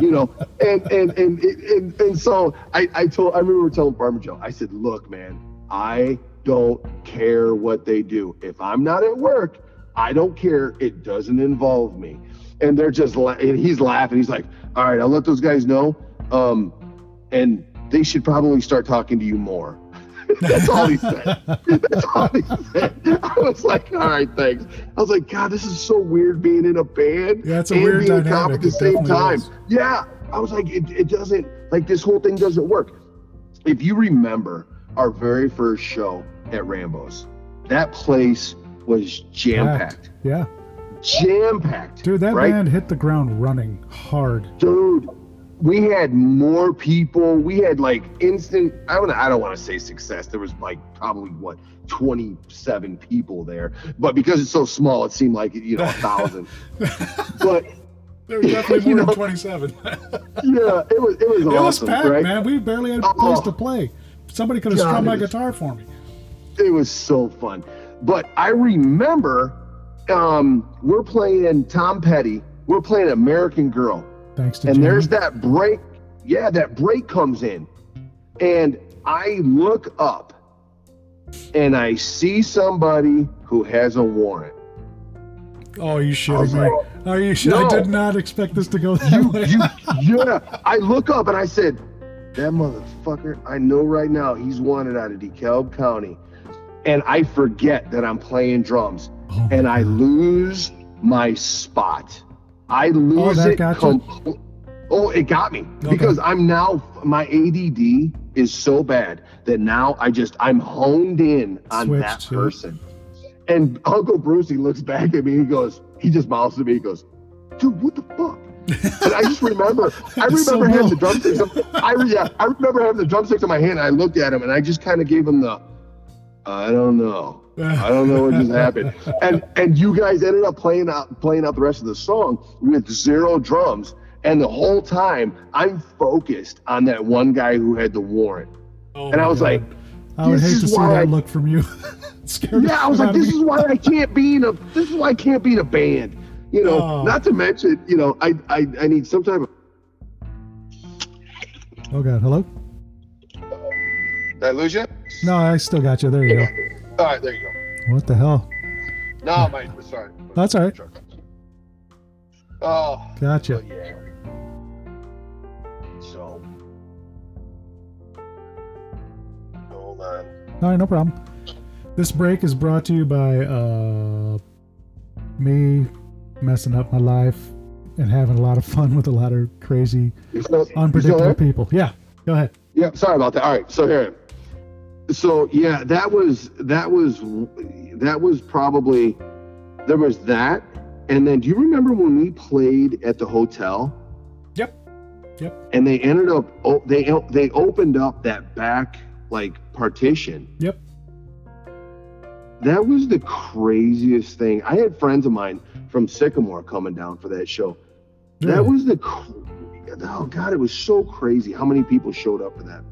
You know, and and and and, and so I, I told I remember telling Farmer Joe, I said, look, man, I don't care what they do. If I'm not at work, I don't care. It doesn't involve me. And they're just, la- and he's laughing. He's like, all right, I'll let those guys know. Um, and they should probably start talking to you more. That's all he said. That's all he said. I was like, all right, thanks. I was like, God, this is so weird being in a band Yeah, it's a and weird being a cop at the It same time. is. Yeah. I was like, it, it doesn't, like, this whole thing doesn't work. If you remember our very first show at Rambo's. That place was jam packed. Yeah. Jam packed. Dude, that right? band hit the ground running hard. Dude, we had more people. We had like instant. I don't. I don't want to say success. There was like probably what 27 people there, but because it's so small, it seemed like you know a thousand. but There was definitely more know- than 27. yeah, it was it was it was awesome, packed, right? man. We barely had a place Oh. to play. Somebody could have strummed my was- guitar for me. it was so fun. But I remember um, we're playing Tom Petty. We're playing American Girl. Thanks to and Jimmy. there's that break. Yeah, that break comes in. And I look up and I see somebody who has a warrant. Oh, you I was shitting me? like, Are you shit? I did not expect this to go that you, way. you, yeah. I look up and I said, that motherfucker, I know right now he's wanted out of DeKalb County. And I forget that I'm playing drums. Oh, and I lose my spot. I oh, lose that it. compl- oh, it got me Okay. because I'm now my ADD is so bad that now I just I'm honed in on Switched that to- person. And Uncle Brucey looks back at me. And he goes, he just mouths to me. He goes, "Dude, what the fuck?" and I just remember, I It's so remember having the drumsticks. I yeah, I remember having the drumsticks in my hand. And I looked at him and I just kind of gave him the, I don't know. I don't know what just happened. And and you guys ended up playing out playing out the rest of the song with zero drums. And the whole time I'm focused on that one guy who had the warrant. Oh and I was God. like, I would this hate is to see why that I- look from you. Yeah, I was like, this me. is why I can't be in a this is why I can't be in a band. You know, Oh. not to mention, you know, I, I I need some type of Oh god, hello? Did I lose you? No, I still got you. There you go. All right, there you go. What the hell? No, my sorry. That's all right. Oh, Gotcha. yeah. So, hold on. All right, no problem. This break is brought to you by uh, me messing up my life and having a lot of fun with a lot of crazy, still, unpredictable people. Yeah, go ahead. Yeah, sorry about that. All right, so here. So yeah, that was that was that was probably there was that, and then do you remember when we played at the hotel? Yep. Yep. And they ended up oh, they they opened up that back like partition. Yep. That was the craziest thing. I had friends of mine from Sycamore coming down for that show. That was the oh god, it was so crazy how many people showed up for that.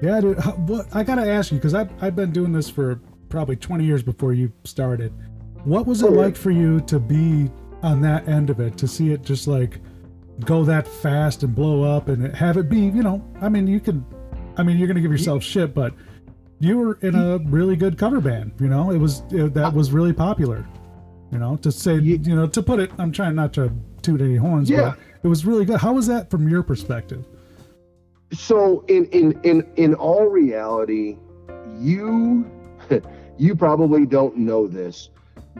Yeah, dude. How, what I gotta ask you because I've I've been doing this for probably 20 years before you started. What was it Oh, like for you to be on that end of it? To see it just like go that fast and blow up and have it be, you know, I mean, you can, I mean, you're gonna give yourself shit, but you were in a really good cover band. You know, it was it, that was really popular. You know, to say, Ye- you know, to put it, I'm trying not to toot any horns, Yeah. but it was really good. How was that from your perspective? So in in in in all reality you you probably don't know this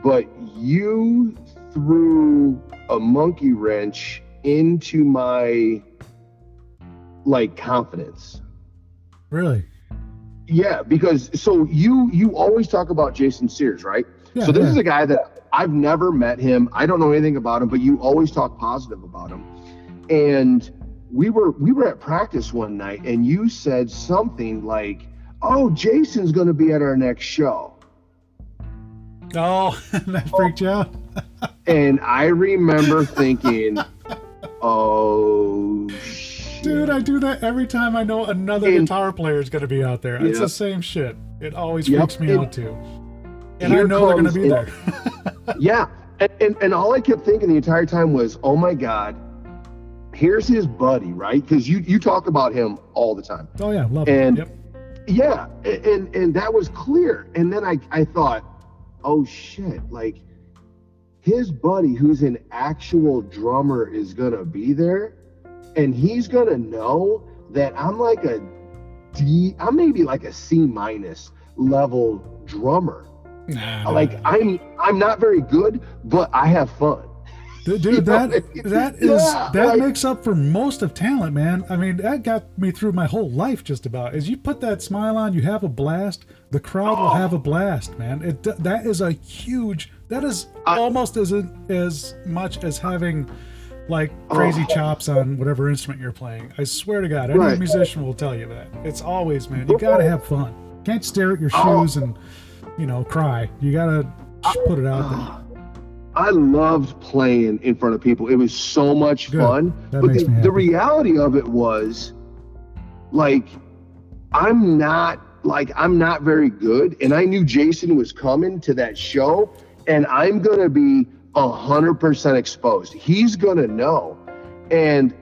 but you threw a monkey wrench into my like confidence Really? yeah because so you you always talk about jason sears right Yeah. so this yeah. is a guy that I've never met him. I don't know anything about him, but you always talk positive about him. And we were we were at practice one night and you said something like, "Oh, Jason's going to be at our next show." Oh, that freaked you out. And I remember thinking, "Oh, shit. Dude, I do that every time I know another And- guitar player is going to be out there. It's the same shit. It always Yep, freaks me and out too. And I know they're going to be it- there. yeah." And, and and all I kept thinking the entire time was, "Oh my god, here's his buddy, right? Because you you talk about him all the time." oh yeah, love And- it. Yep. yeah and and that was clear and then i i thought oh shit like his buddy who's an actual drummer is gonna be there and he's gonna know that i'm like a d i'm maybe like a c minus level drummer Nah, like i'm i'm not very good but i have fun Dude, You that that is Yeah, that like- makes up for most of talent, man. I mean, that got me through my whole life just about. As you put that smile on, you have a blast. The crowd will have a blast, man. It that is a huge. That is I- almost as as much as having like crazy chops on whatever instrument you're playing. I swear to God, any Right. musician will tell you that. It's always, man. You gotta have fun. Can't stare at your Oh. shoes and you know cry. You gotta put it out there. I loved playing in front of people. It was so much Good. fun. That but the, the reality of it was like I'm not like I'm not very good. And I knew Jason was coming to that show and I'm gonna be a hundred percent exposed. He's gonna know. And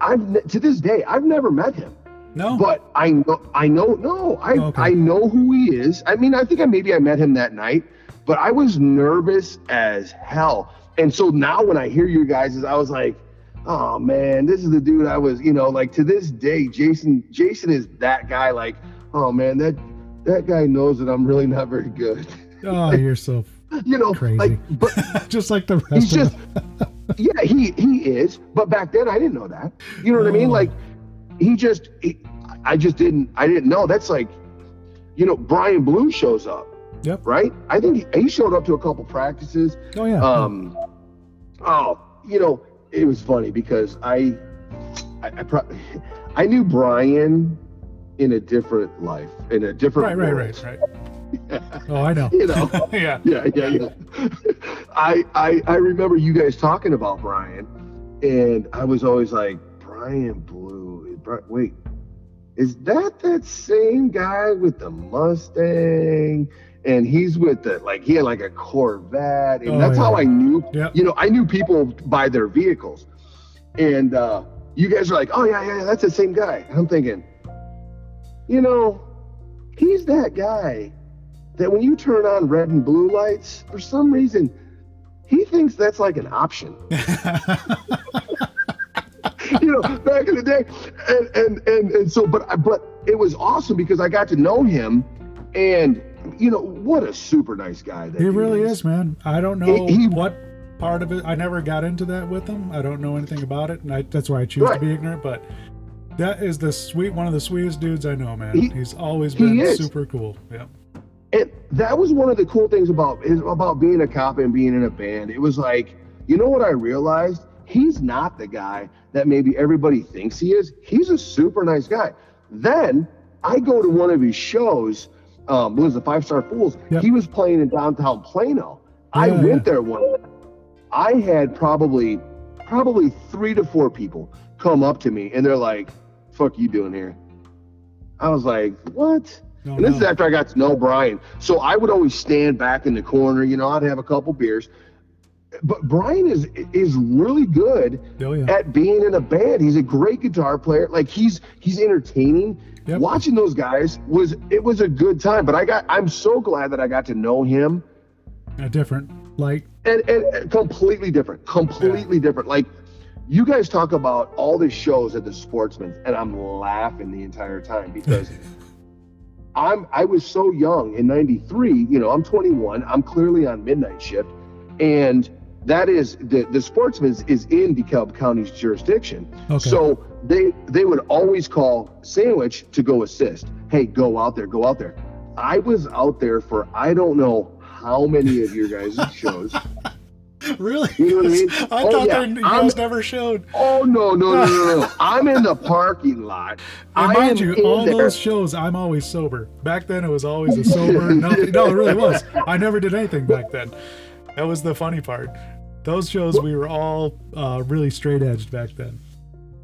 I've to this day I've never met him. No, But I know, I know, no, I, Okay. I know who he is. I mean, I think I maybe I met him that night, but I was nervous as hell. And so now when I hear you guys, I was like, oh man, this is the dude I was, you know, like to this day, Jason, Jason is that guy. Like, oh man, that that guy knows that I'm really not very good. oh, you're so you know, Crazy. like, but just like the rest he's of just yeah he he is but back then i didn't know that you know what i mean Oh. like he just he, i just didn't i didn't know that's like you know brian blue shows up Yep. right i think he, he showed up to a couple practices Oh yeah. um oh you know it was funny because i i I, pro- I knew brian in a different life in a different right, right, world. right, right. Oh, I know. you know yeah. yeah, yeah, yeah. I, I I remember you guys talking about Brian, and I was always like, Brian Blue. Wait, is that that same guy with the Mustang? And he's with the like he had like a Corvette, and Oh, that's how. I knew. Yep. You know, I knew people by their vehicles, and uh, you guys are like, oh yeah, yeah, yeah, that's the same guy. And I'm thinking, you know, he's that guy that when you turn on red and blue lights, for some reason, he thinks that's like an option. you know, back in the day, and and and, and so, but but it was awesome because I got to know him, and you know, what a super nice guy that he really is, man. I don't know He- he- what part of it. I never got into that with him. I don't know anything about it, and I, that's why I choose Right. to be ignorant. But that is the sweet, one of the sweetest dudes I know, man. He- He's always been is. super cool. Yeah. And that was one of the cool things about is about being a cop and being in a band. It was like, you know what I realized? He's not the guy that maybe everybody thinks he is. He's a super nice guy. Then I go to one of his shows. Um, what was the Five Star Fools? Yep. He was playing in downtown Plano. I went yeah. there one. I had probably probably three to four people come up to me and they're like, "Fuck you doing here?" I was like, "What?" No, And this is after I got to know Brian. So I would always stand back in the corner, you know, I'd have a couple beers. But Brian is is really good Oh, yeah. at being in a band. He's a great guitar player. Like he's he's entertaining. Yep. Watching those guys was it was a good time. But I got I'm so glad that I got to know him A different, like, and, and, and completely different completely different like you guys talk about all the shows at the sportsman and i'm laughing the entire time because i'm i was so young in 93 you know i'm 21 i'm clearly on midnight shift and that is the the sportsman's is in DeKalb County's jurisdiction. Okay. So they they would always call Sandwich to go assist. Hey, go out there, go out there. I was out there for I don't know how many of your guys' shows. really? You know what I mean? I Oh, thought yeah. you guys never showed. Oh no, no, no, no, no! I'm in the parking lot. And I mind you, all there. those shows, I'm always sober. Back then, it was always a sober. nothing. No, it really was. I never did anything back then. That was the funny part. Those shows, we were all uh, really straight edged back then.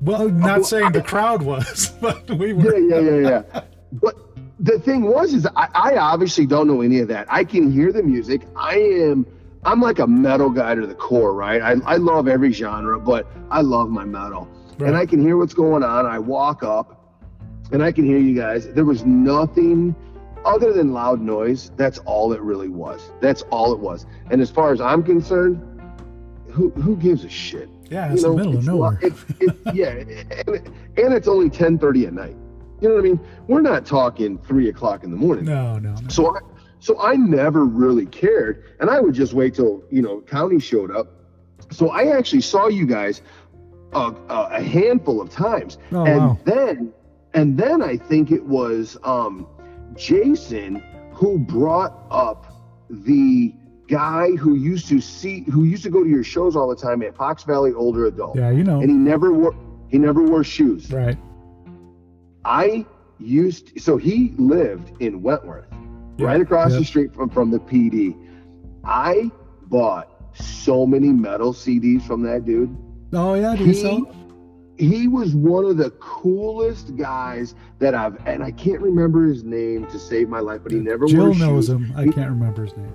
Well, not saying the crowd was, but we Yeah, were. yeah, yeah, yeah. But the thing was, is I, I obviously don't know any of that. I can hear the music. I am, I'm like a metal guy to the core, right? I, I love every genre, but I love my metal, Right. and I can hear what's going on. I walk up, and I can hear you guys. There was nothing other than loud noise. That's all it really was. That's all it was. And as far as I'm concerned, who who gives a shit? Yeah, it's the middle of nowhere. It's, it's, yeah, and, and it's only 10:30 at night. You know what I mean? We're not talking three o'clock in the morning. No, no, no. So I, so I never really cared, and I would just wait till you know county showed up. so I actually saw you guys a, a handful of times, Oh, and wow. then and then I think it was um, Jason who brought up the guy who used to see who used to go to your shows all the time at Fox Valley Older Adult, Yeah, you know. and he never wore he never wore shoes. Right. I used so he lived in Wentworth, right across the street from from the PD. I bought so many metal CDs from that dude. Oh yeah, do you He, so? He was one of the coolest guys that I've and I can't remember his name to save my life, but he never Jill knows shoes. him. I He- can't remember his name.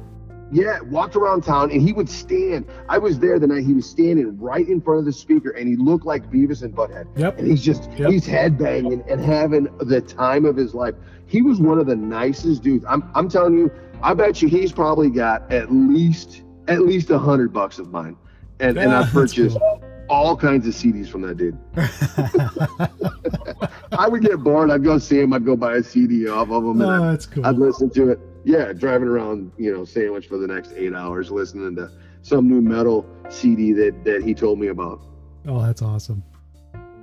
Yeah, walked around town and he would stand. I was there the night he was standing right in front of the speaker and he looked like Beavis and Butthead. Yep. And he's just Yep. he's headbanging and having the time of his life. He was one of the nicest dudes. I'm I'm telling you, I bet you he's probably got at least at least a hundred bucks of mine. And and I purchased cool. All kinds of CDs from that dude. I would get bored. I'd go see him. I'd go buy a CD off of him, and oh, I'd, that's cool. I'd listen to it. Yeah, driving around, you know, sandwich for the next eight hours, listening to some new metal CD that that he told me about. Oh, that's awesome.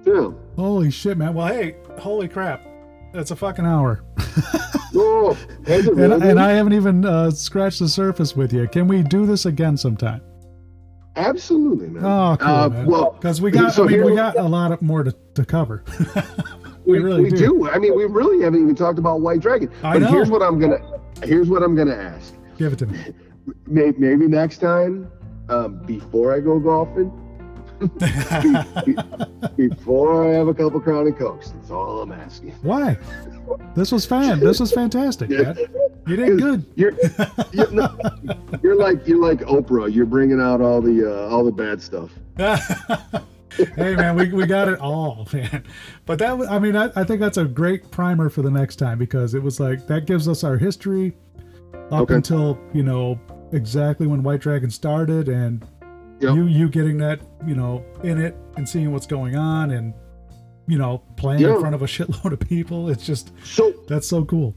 Yeah. Holy shit, man. Well, hey, holy crap. That's a fucking hour. Oh, And, and I haven't even uh, scratched the surface with you. Can we do this again sometime? Absolutely, man. Oh, cool, Uh, man. well, Because we got, so I mean, we got a lot of more to, to cover. we, really we do. do. I mean, we really haven't even talked about White Dragon. I but know. here's what I'm gonna. Here's what I'm gonna ask. Give it to me. May- Maybe next time, um, before I go golfing, before I have a couple Crown and Cokes. That's all I'm asking. Why? This was fun. This was fantastic, man. You did good. You're, you're, no, you're like you're like Oprah. You're bringing out all the uh, all the bad stuff. hey man, we, we got it all, man. But that was, I mean, I, I think that's a great primer for the next time because it was like that gives us our history up Okay. until you know exactly when White Dragon started and Yep. you you getting that you know in it and seeing what's going on and you know playing in front of a shitload of people. It's just So that's so cool.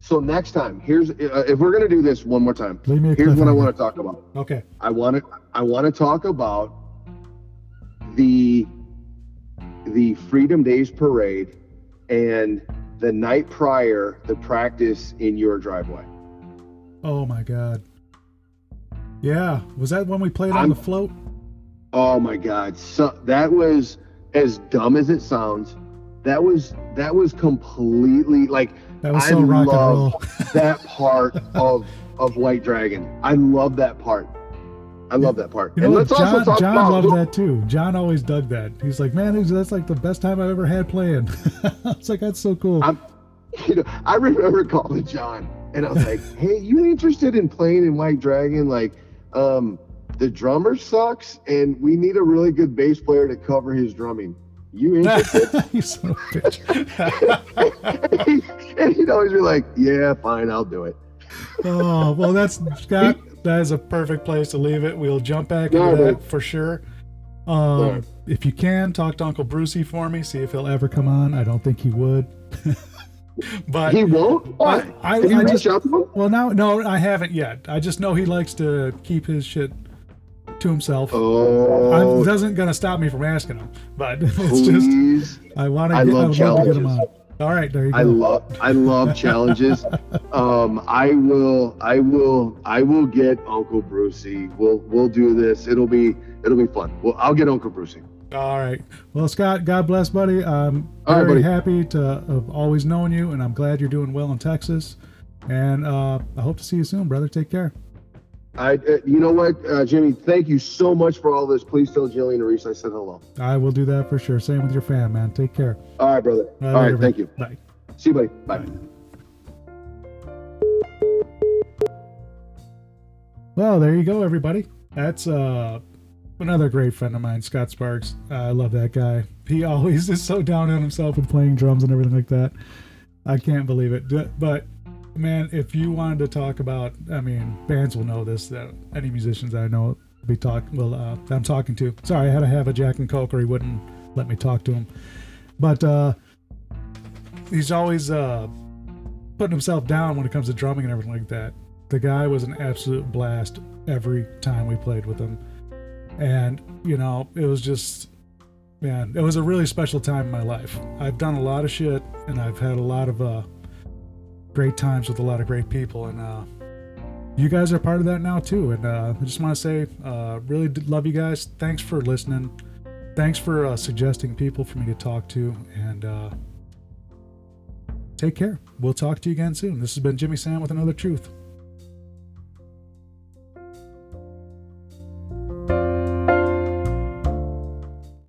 so next time, here's uh, if we're gonna do this one more time. Leave me a Here's what I want to talk about. Okay. I want to I want to talk about the the Freedom Days parade and the night prior the practice in your driveway. Oh my god. Yeah, was that when we played on I'm- the float? Oh my God! So that was as dumb as it sounds. That was that was completely like That was I so rock and love that part of of White Dragon. I love that part. I love that part. You know, and let's also John, talk John about loved that too. John always dug that. He's like, man, that's like the best time I've ever had playing. I was like, that's so cool. I'm, you know, I remember calling John and I was like, "Hey, you interested in playing in White Dragon? Like, um, the drummer sucks, and we need a really good bass player to cover his drumming. You interested?" you son of a bitch. and he'd always be like, "Yeah, fine, I'll do it." oh, well, that's Scott. That is a perfect place to leave it. We'll jump back into that for sure. Um, Yeah. If you can, talk to Uncle Brucey for me. See if he'll ever come on. I don't think he would. But He won't. I- Have you I just- out to him? well, now no, I haven't yet. I just know he likes to keep his shit to himself. Oh, I doesn't gonna stop me from asking him, but it's just please. I want to. I get, love I would love to get him on. challenges. All right, there you go. I love I love challenges. Um, I will I will I will get Uncle Brucey. We'll we'll do this. It'll be it'll be fun. Well, I'll get Uncle Brucey. All right. Well, Scott, God bless, buddy. I'm All right, very buddy. happy to have always known you, and I'm glad you're doing well in Texas. And uh, I hope to see you soon, brother. Take care. I uh, you know what, uh, Jimmy? Thank you so much for all this. Please tell Jillian and Reese I said hello. I will do that for sure. Same with your fam, man. Take care. All right, brother. All all right, later, thank you. Bye. See you, buddy. Bye. Well, there you go, everybody. That's uh, another great friend of mine, Scott Sparks. I love that guy. He always is so down on himself with playing drums and everything like that. I can't believe it. But man, if you wanted to talk about, I mean, bands will know this. That any musicians I know be talk. Well, uh, I'm talking to. Sorry, I had to have a Jack and Coke, or he wouldn't let me talk to him. But uh, he's always uh, putting himself down when it comes to drumming and everything like that. The guy was an absolute blast every time we played with him. And, you know, it was just, man, it was a really special time in my life. I've done a lot of shit and I've had a lot of uh, great times with a lot of great people. And uh, you guys are part of that now, too. And uh, I just want to say, uh, really love you guys. Thanks for listening. Thanks for uh, suggesting people for me to talk to. And uh, take care. We'll talk to you again soon. This has been Jimmy Sam with another truth.